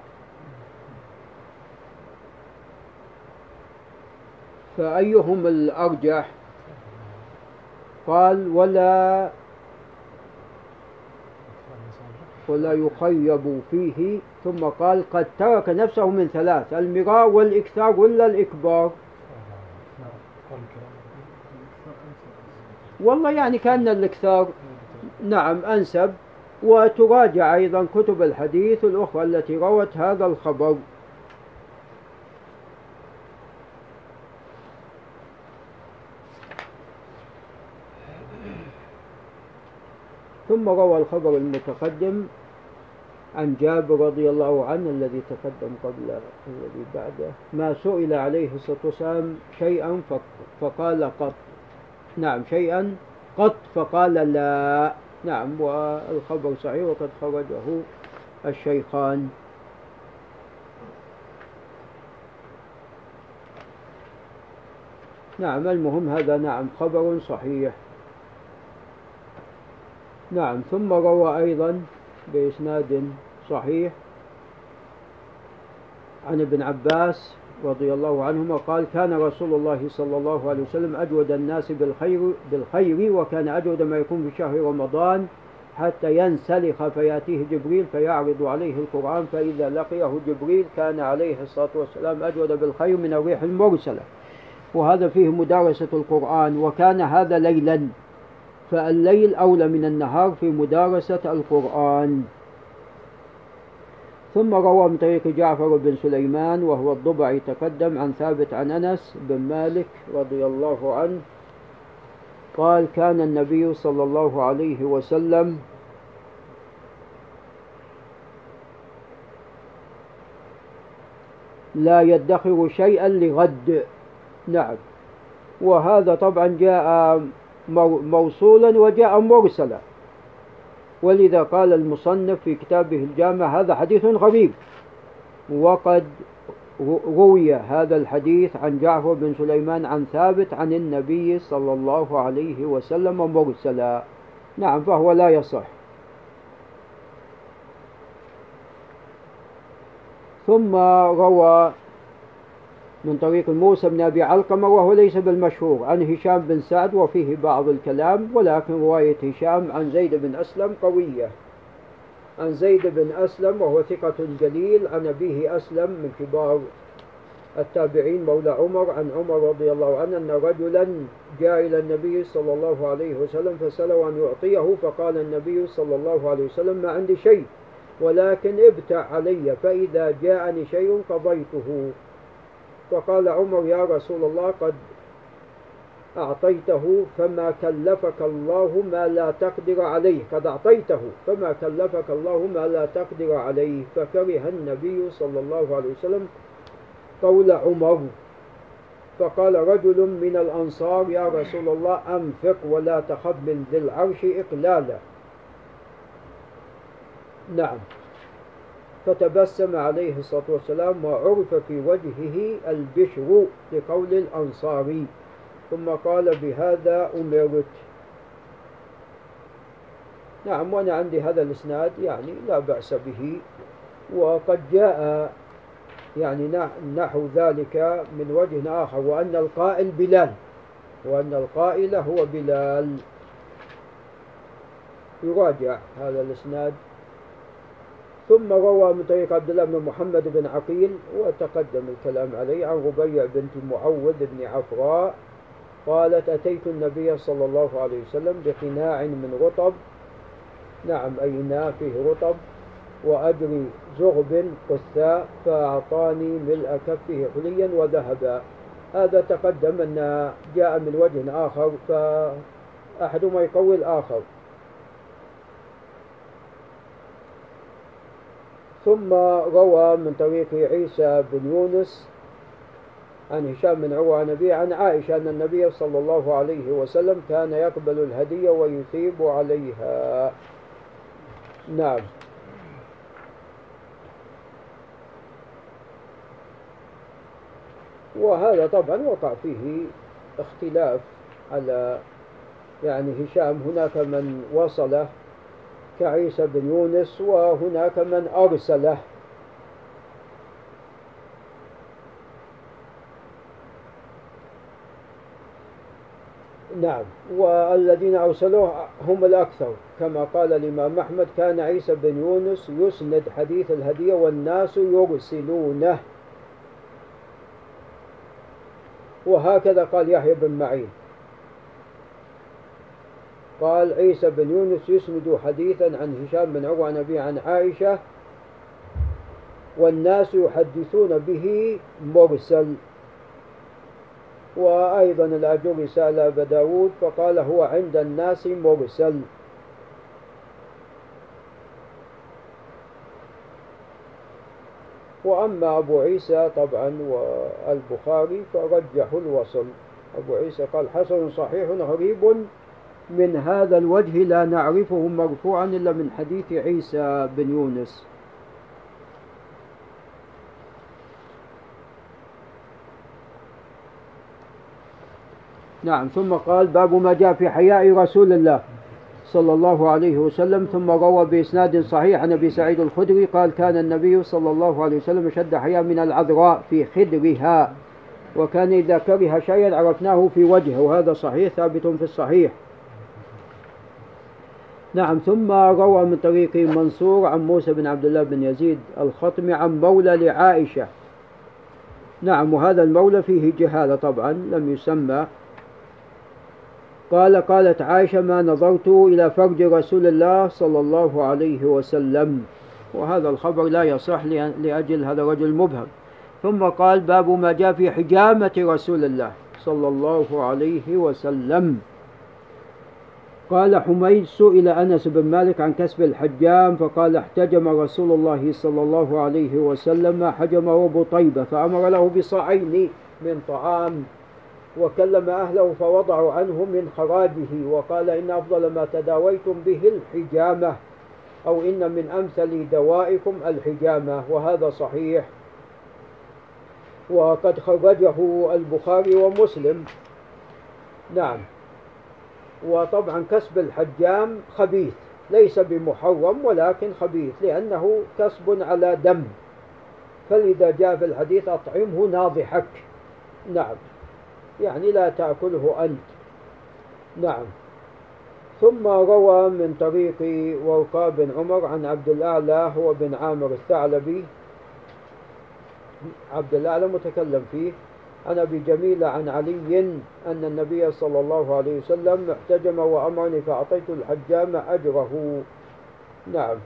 فأيهم الأرجح؟ قال ولا ولا يخيب فيه ثم قال قد ترك نفسه من ثلاث المراء والإكثار ولا الإكبار؟ والله يعني كأن الإكثار نعم أنسب. وتراجع أيضا كتب الحديث الأخرى التي روت هذا الخبر. ثم روى الخبر المتقدم عن جابر رضي الله عنه الذي تقدم قبل الذي بعده ما سئل عليه الصلاة والسلام شيئا فقال قط نعم شيئا قط فقال لا. نعم والخبر صحيح وقد خرجه الشيخان. نعم المهم هذا نعم خبر صحيح. نعم ثم روى أيضا بإسناد صحيح عن ابن عباس رضي الله عنهما قال كان رسول الله صلى الله عليه وسلم أجود الناس بالخير بالخير وكان أجود ما يكون في شهر رمضان حتى ينسلخ فيأتيه جبريل فيعرض عليه القرآن فإذا لقيه جبريل كان عليه الصلاة والسلام أجود بالخير من الريح المرسلة. وهذا فيه مدارسة القرآن وكان هذا ليلا. فالليل أولى من النهار في مدارسة القرآن. ثم روى من طريق جعفر بن سليمان وهو الضبعي تقدم عن ثابت عن أنس بن مالك رضي الله عنه قال كان النبي صلى الله عليه وسلم لا يدخر شيئا لغد. نعم. وهذا طبعا جاء موصولا وجاء مرسلا. ولذا قال المصنف في كتابه الجامع هذا حديث غريب. وقد روي هذا الحديث عن جعفر بن سليمان عن ثابت عن النبي صلى الله عليه وسلم مرسلا. نعم فهو لا يصح. ثم روى من طريق موسى بن أبي علقمة وهو ليس بالمشهور عن هشام بن سعد وفيه بعض الكلام ولكن رواية هشام عن زيد بن أسلم قوية. عن زيد بن أسلم وهو ثقة جليل عن أبيه أسلم من كبار التابعين مولى عمر عن عمر رضي الله عنه أن رجلا جاء إلى النبي صلى الله عليه وسلم فسأله أن يعطيه فقال النبي صلى الله عليه وسلم ما عندي شيء ولكن ابتع علي فإذا جاءني شيء قضيته. فقال عمر يا رسول الله قد أعطيته فما كلفك الله ما لا تقدر عليه. قد أعطيته فما كلفك الله ما لا تقدر عليه. فكره النبي صلى الله عليه وسلم قول عمر. فقال رجل من الأنصار يا رسول الله أنفق ولا تخف من ذي العرش إقلالا. نعم. فتبسم عليه الصلاة والسلام وعرف في وجهه البشر لقول الأنصاري ثم قال بهذا أمرت. نعم وأنا عندي هذا الإسناد يعني لا بأس به. وقد جاء يعني نحو ذلك من وجه آخر وأن القائل بلال وأن القائل هو بلال. يراجع هذا الإسناد. ثم روى من طريق عبد الله بن محمد بن عقيل وتقدم الكلام عليه عن ربيع بنت معوذ بن عفراء قالت أتيت النبي صلى الله عليه وسلم بقناع من رطب. نعم أي إناء فيه رطب وأجري زغب قثاء فأعطاني ملء كفه حليا وذهبا. هذا تقدم أن جاء من وجه آخر فأحدهما يقوي الآخر. ثم روى من طريق عيسى بن يونس عن هشام بن عروة عن عن عائشة أن النبي صلى الله عليه وسلم كان يقبل الهدية ويثيب عليها. نعم. وهذا طبعا وقع فيه اختلاف على يعني هشام هناك من وصله كعيسى بن يونس وهناك من أرسله. نعم والذين أرسلوه هم الأكثر. كما قال الإمام أحمد كان عيسى بن يونس يسند حديث الهدية والناس يرسلونه. وهكذا قال يحيى بن معين. قال عيسى بن يونس يسند حديثا عن هشام بن عروة عن أبي عن عائشة والناس يحدثون به مرسل. وأيضا الأجر سأل أبا داود فقال هو عند الناس مرسل. وأما أبو عيسى طبعا والبخاري فرجحوا الوصل. أبو عيسى قال حسن صحيح غريب. من هذا الوجه لا نعرفه مرفوعا إلا من حديث عيسى بن يونس. نعم ثم قال باب ما جاء في حياء رسول الله صلى الله عليه وسلم ثم روى بإسناد صحيح عن أبي سعيد الخدري قال كان النبي صلى الله عليه وسلم شد حياء من العذراء في خدرها وكان إذا كره شيئا عرفناه في وجهه وهذا صحيح ثابت في الصحيح. نعم ثم روى من طريق منصور عن موسى بن عبد الله بن يزيد الخطمي عن مولى لعائشة. نعم وهذا المولى فيه جهالة طبعا لم يسمى. قال قالت عائشة ما نظرت إلى فرج رسول الله صلى الله عليه وسلم. وهذا الخبر لا يصح لأجل هذا الرجل مبهم ثم قال باب ما جاء في حجامة رسول الله صلى الله عليه وسلم. قال حميد سئل أنس بن مالك عن كسب الحجام فقال احتجم رسول الله صلى الله عليه وسلم حجمه أبو طيبة فأمر له بصاعين من طعام وكلم أهله فوضعوا عنه من خراجه وقال إن أفضل ما تداويتم به الحجامة أو إن من أمثل دوائكم الحجامة وهذا صحيح. وقد خرجه البخاري ومسلم. نعم. وطبعا كسب الحجام خبيث ليس بمحرم ولكن خبيث لأنه كسب على دم. فلذا جاء في الحديث أطعمه ناضحك. نعم. يعني لا تأكله أنت. نعم. ثم روى من طريق ورقاء بن عمر عن عبد الأعلى هو بن عامر الثعلبي. عبد الأعلى متكلم فيه. عن أبي جميلة عن علي أن النبي صلى الله عليه وسلم احتجم وأمرني فأعطيت الحجام أجره. نعم.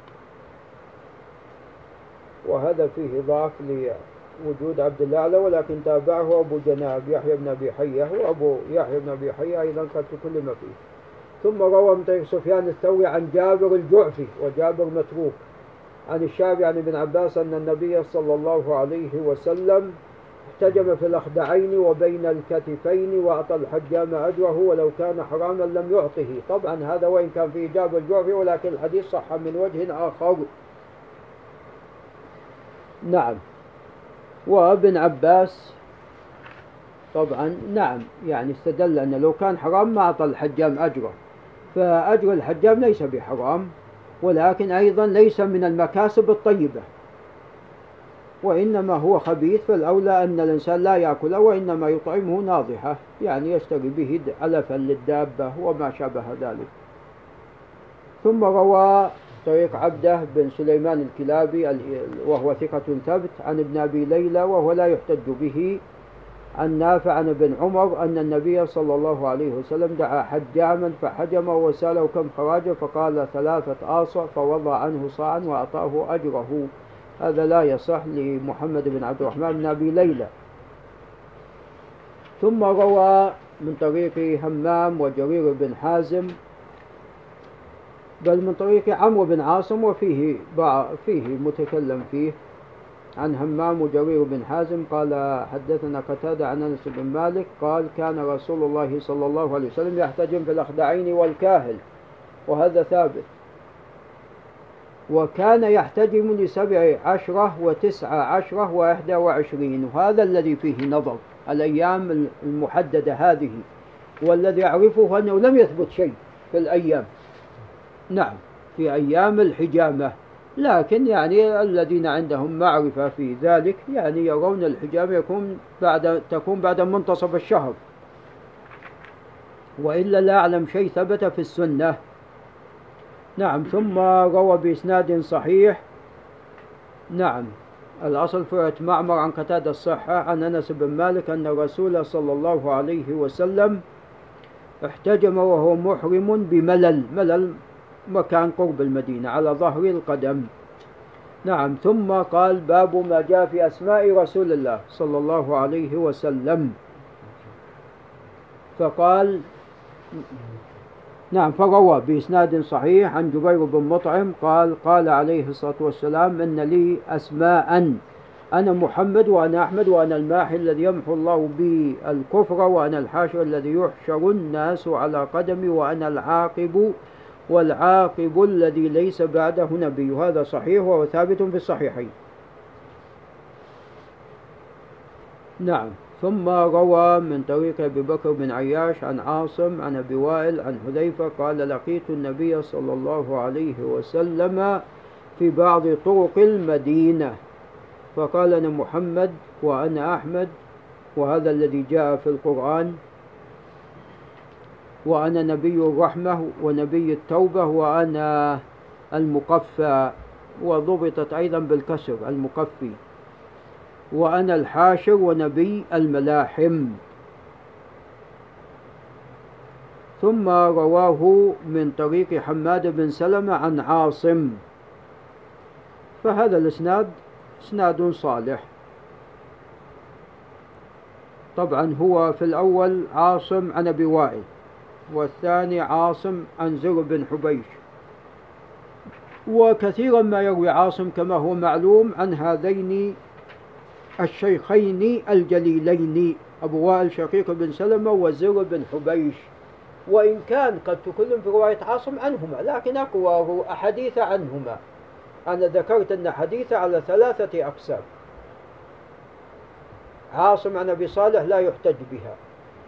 وهذا فيه ضعف لوجود عبد الأعلى ولكن تابعه أبو جناب يحيى بن أبي حية وأبو يحيى بن أبي حية أيضا قد تكلم فيه. ثم روى من طريق سفيان الثوري عن جابر الجعفي وجابر متروك عن الشعبي عن ابن عباس أن النبي صلى الله عليه وسلم احتجم في الأخدعين وبين الكتفين وأعطى الحجام أجره ولو كان حراما لم يعطه. طبعا هذا وإن كان فيه جاب الجعفي ولكن الحديث صح من وجه آخر. نعم. وابن عباس طبعا نعم يعني استدل أن لو كان حرام ما أعطى الحجام أجره فأجر الحجام ليس بحرام ولكن أيضا ليس من المكاسب الطيبة. وإنما هو خبيث فالأولى أن الإنسان لا يأكله وإنما يطعمه ناضحة يعني يشتري به علفا للدابة وما شابه ذلك. ثم روى طريق عبده بن سليمان الكلابي وهو ثقة ثبت عن ابن أبي ليلى وهو لا يحتج به. عن نافع عن ابن عمر أن النبي صلى الله عليه وسلم دعا حجاما فحجم وسأله كم خراجه فقال ثلاثة آصع فوضع عنه صاعا وأعطاه أجره. هذا لا يصح لمحمد بن عبد الرحمن بن أبي ليلى. ثم روى من طريق همام وجرير بن حازم بل من طريق عمرو بن عاصم وفيه فيه متكلم فيه عن همام وجرير بن حازم. قال حدثنا قتادة عن أنس بن مالك قال كان رسول الله صلى الله عليه وسلم يحتجم في الأخدعين والكاهل وهذا ثابت. وكان يحتجم لسبع عشرة وتسعة عشرة وإحدى وعشرين وهذا الذي فيه نظر الأيام المحددة هذه والذي أعرفه أنه لم يثبت شيء في الأيام. نعم في أيام الحجامة. لكن يعني الذين عندهم معرفة في ذلك يعني يرون الحجامة يكون بعد تكون بعد منتصف الشهر. وإلا لا أعلم شيء ثبت في السنة. نعم ثم روى بإسناد صحيح. نعم الأصل في معمر عن قتادة الصحة عن أنس بن مالك أن الرسول صلى الله عليه وسلم احتجم وهو محرم بملل. ملل مكان قرب المدينة على ظهر القدم. نعم ثم قال باب ما جاء في أسماء رسول الله صلى الله عليه وسلم. فقال نعم فروى بإسناد صحيح عن جبير بن مطعم قال قال عليه الصلاة والسلام إن لي أسماء أنا محمد وأنا أحمد وأنا الماحي الذي يمحو الله بي الكفر وأنا الحاشر الذي يحشر الناس على قدمي وأنا العاقب والعاقب الذي ليس بعده نبي. هذا صحيح وهو ثابت في الصحيحين. نعم. ثم روى من طريق أبي بكر بن عياش عن عاصم عن أبي وائل عن حذيفة قال لقيت النبي صلى الله عليه وسلم في بعض طرق المدينة. فقال أنا محمد وأنا أحمد وهذا الذي جاء في القرآن. وأنا نبي الرحمة ونبي التوبة وأنا المقفى. وضبطت أيضا بالكسر المقفي. وأنا الحاشر ونبي الملاحم. ثم رواه من طريق حماد بن سلمة عن عاصم. فهذا الإسناد إسناد صالح. طبعا هو في الأول عاصم عن أبي وائل والثاني عاصم عن زر بن حبيش. وكثيرا ما يروي عاصم كما هو معلوم عن هذين الشيخين الجليلين أبو وائل شقيق بن سلمة وزر بن حبيش. وإن كان قد تكلم في رواية عاصم عنهما لكن أقوى أحاديث عنهما. أنا ذكرت أن حديث على ثلاثة أقسام. عاصم عن أبي صالح لا يحتج بها.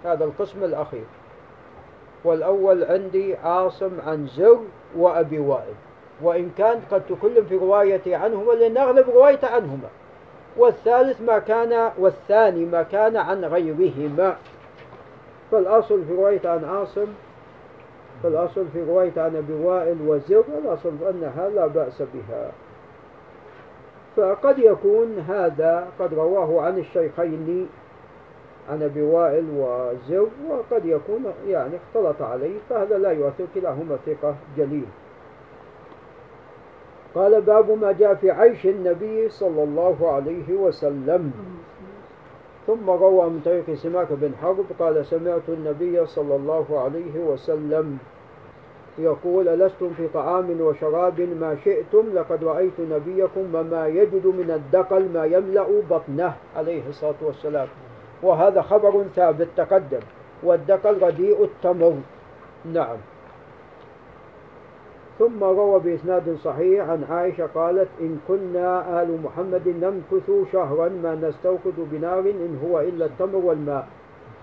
هذا القسم الأخير. والأول عندي عاصم عن زر وأبي وائل. وإن كان قد تكلم في روايتي عنهما لأن أغلب روايته عنهما. والثالث ما كان والثاني ما كان عن غيرهما. فالأصل في رواية عن عاصم فالأصل في رواية عن أبي وائل وزر الأصل أنها لا بأس بها. فقد يكون هذا قد رواه عن الشيخين عن أبي وائل وزر وقد يكون يعني اختلط عليه فهذا لا يؤثر كلاهما ثقة جليل. قال باب ما جاء في عيش النبي صلى الله عليه وسلم. ثم روى من طريق سماك بن حرب قال سمعت النبي صلى الله عليه وسلم يقول ألستم في طعام وشراب ما شئتم لقد رأيت نبيكم وما يجد من الدقل ما يملأ بطنه عليه الصلاة والسلام. وهذا خبر ثابت تقدم والدقل رديء التمر. نعم. ثم روى بإسناد صحيح عن عائشة قالت إن كنا آل محمد نمكث شهرا ما نستوقد بنار إن هو إلا التمر والماء.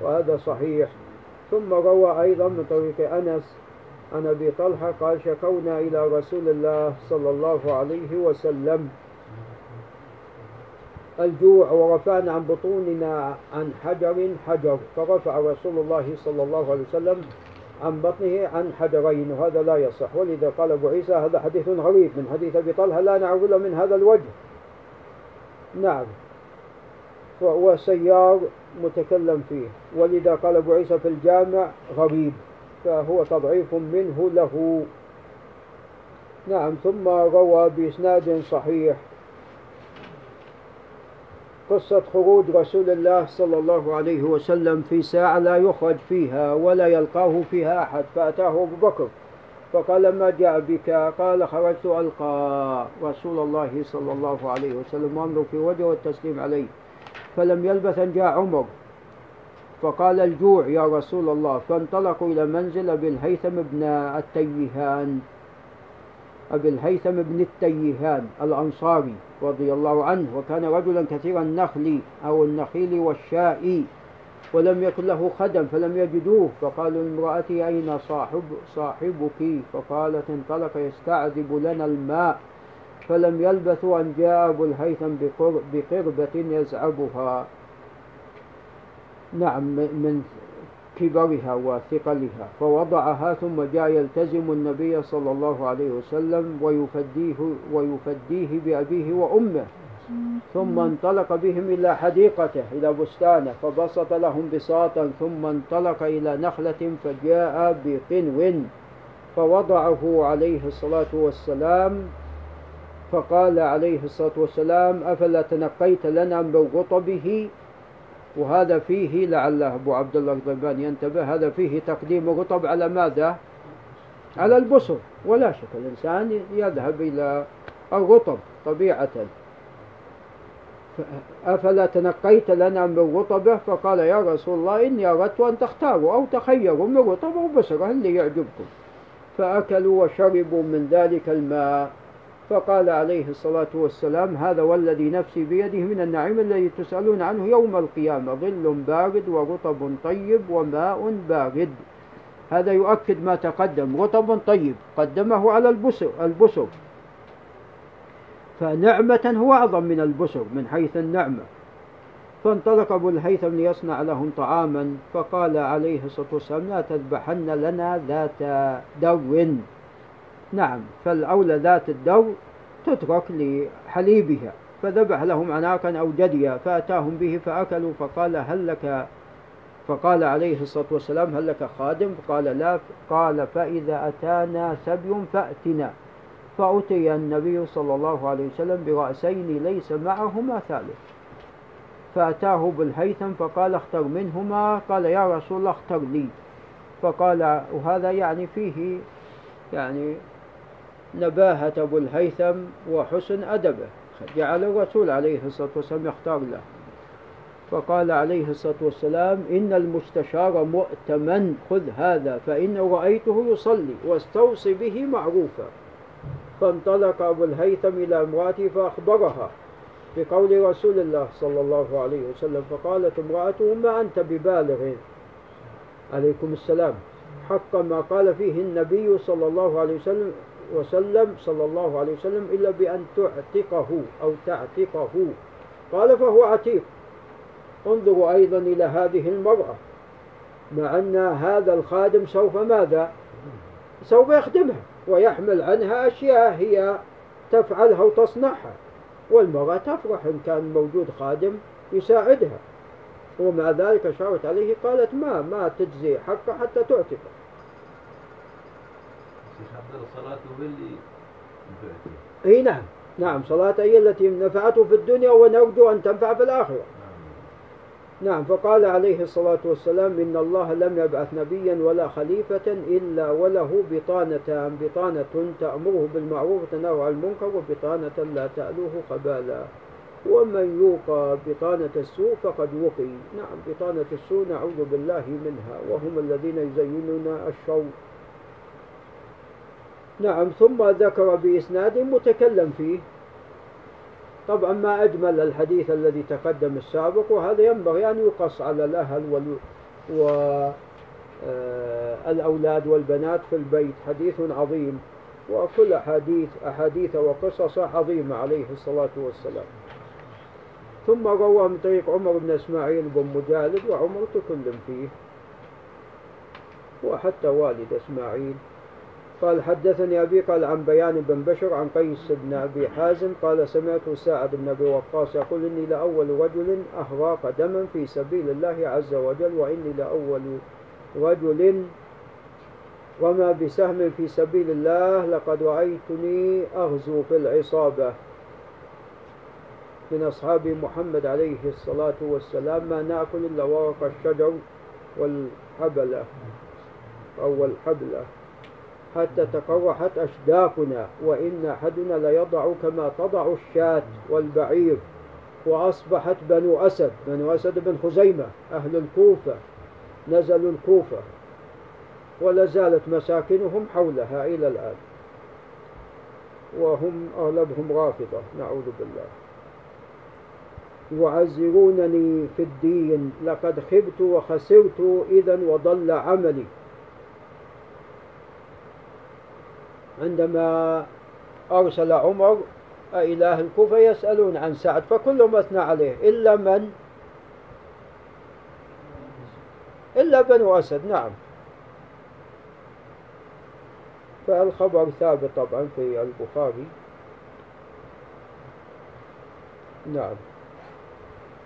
وهذا صحيح. ثم روى أيضا من طريق أنس عن أبي طلحة قال شكونا إلى رسول الله صلى الله عليه وسلم. الجوع ورفعنا عن بطوننا عن حجر حجر فرفع رسول الله صلى الله عليه وسلم عن بطنه عن حجرين وهذا لا يصح. ولذا قال أبو عيسى هذا حديث غريب من حديث أبي طلحة لا نعرف إلا من هذا الوجه. نعم. وسيار متكلم فيه. ولذا قال أبو عيسى في الجامع غريب فهو تضعيف منه له. نعم ثم روى بإسناد صحيح. قصة خروج رسول الله صلى الله عليه وسلم في ساعة لا يخرج فيها ولا يلقاه فيها أحد فأتاه أبو بكر فقال ما جاء بك؟ قال خرجت ألقى رسول الله صلى الله عليه وسلم وأمر في وجهه والتسليم عليه فلم يلبث أن جاء عمر فقال الجوع يا رسول الله. فانطلقوا إلى منزل أبي الهيثم بن التيهان. أبي الهيثم بن التيهان الأنصاري رضي الله عنه وكان رجلا كثير النخل أو النخيل والشاء ولم يكن له خدم فلم يجدوه فقالوا لامرأتي أين صاحب صاحبك؟ فقالت انطلق يستعذب لنا الماء فلم يلبثوا أن جاء أبو الهيثم بقربة يزعبها. نعم من كبرها وثقلها فوضعها ثم جاء يلتزم النبي صلى الله عليه وسلم ويفديه ويفديه بأبيه وأمه. ثم انطلق بهم إلى حديقته إلى بستانه فبسط لهم بساطا ثم انطلق إلى نخلة فجاء بقنو. فوضعه عليه الصلاة والسلام فقال عليه الصلاة والسلام أفلا تنقيت لنا من رطبه وهذا فيه لعل أبو عبد الله الضبان ينتبه هذا فيه تقديم الرطب على ماذا؟ على البصر. ولا شك الإنسان يذهب إلى الرطب طبيعة. أفلا تنقيت لنا من رطبه فقال يا رسول الله إني أردت أن تختاروا أو تخيروا من رطب أو بصرة اللي يعجبكم فأكلوا وشربوا من ذلك الماء. فقال عليه الصلاة والسلام هذا والذي نفسي بيده من النعيم الذي تسألون عنه يوم القيامة ظل بارد ورطب طيب وماء بارد. هذا يؤكد ما تقدم رطب طيب قدمه على البسر البسر. فنعمة هو أعظم من البسر من حيث النعمة. فانطلق أبو الهيثم ليصنع لهم طعاما فقال عليه الصلاة والسلام لا تذبحن لنا ذات در. نعم فالأولى ذات الدر تترك لحليبها. فذبح لهم عناقا أو جديا فأتاهم به فأكلوا فقال هل لك فقال عليه الصلاة والسلام هل لك خادم؟ فقال لا قال فإذا أتانا سبي فأتنا. فأتي النبي صلى الله عليه وسلم برأسين ليس معهما ثالث. فأتاه بالهيثم فقال اختر منهما. قال يا رسول الله اختر لي. فقال وهذا يعني فيه يعني نباهة أبو الهيثم وحسن أدبه. جعل الرسول عليه الصلاة والسلام يختار له. فقال عليه الصلاة والسلام إن المستشار مؤتمن خذ هذا فإن رأيته يصلي واستوصي به معروفا. فانطلق أبو الهيثم إلى امرأته فأخبرها بقول رسول الله صلى الله عليه وسلم فقالت امرأته ما أنت ببالغ؟ عليكم السلام. حق ما قال فيه النبي صلى الله عليه وسلم وسلم صلى الله عليه وسلم إلا بأن تعتقه أو تعتقه. قال فهو عتيق. انظروا أيضا إلى هذه المرأة. مع أن هذا الخادم سوف ماذا؟ سوف يخدمها ويحمل عنها أشياء هي تفعلها وتصنعها. والمرأة تفرح إن كان موجود خادم يساعدها. ومع ذلك شارت عليه قالت ما ما تجزي حقه حتى تعتقه. إي نعم نعم صلاة هي التي نفعته في الدنيا ونرجو أن تنفع في الآخرة. نعم. فقال عليه الصلاة والسلام إن الله لم يبعث نبيا ولا خليفة إلا وله بطانتان بطانة تأمره بالمعروف وتنهى عن المنكر وبطانة لا تألوه خبالا ومن يوقى بطانة السوء فقد وقي. نعم بطانة السوء نعوذ بالله منها. وهم الذين يزينون الشر نعم ثم ذكر بإسناد متكلم فيه. طبعا ما أجمل الحديث الذي تقدم السابق وهذا ينبغي أن يقص على الأهل وال... والأولاد آه، والبنات في البيت. حديث عظيم وكل أحاديث أحاديث وقصص عظيمة عليه الصلاة والسلام. ثم روى من طريق عمر بن إسماعيل بن مجالد وعمر تكلم فيه وحتى والد إسماعيل. قال حدثني أبي قال عن بيان بن بشر عن قيس بن أبي حازم قال سمعت سعد بن أبي وقاص يقول إني لأول رجل أهراق دما في سبيل الله عز وجل وإني لأول رجل رمى بسهم في سبيل الله لقد رأيتني أغزو في العصابة. من أصحاب محمد عليه الصلاة والسلام ما نأكل إلا ورق الشجر والحبلة أو الحبلة. حتى تقرحت أشداقنا وإن أحدنا ليضع كما تضع الشاة والبعير. وأصبحت بنو أسد بنو أسد بن خزيمة أهل الكوفة نزلوا الكوفة. ولا زالت مساكنهم حولها إلى الآن. وهم أغلبهم رافضة نعوذ بالله. يعزرونني في الدين لقد خبت وخسرت إذا وضل عملي. عندما أرسل عمر إلى أهل الكوفة يسألون عن سعد فكلهم أثنى عليه إلا من؟ إلا بنو أسد نعم. فالخبر ثابت طبعا في البخاري. نعم.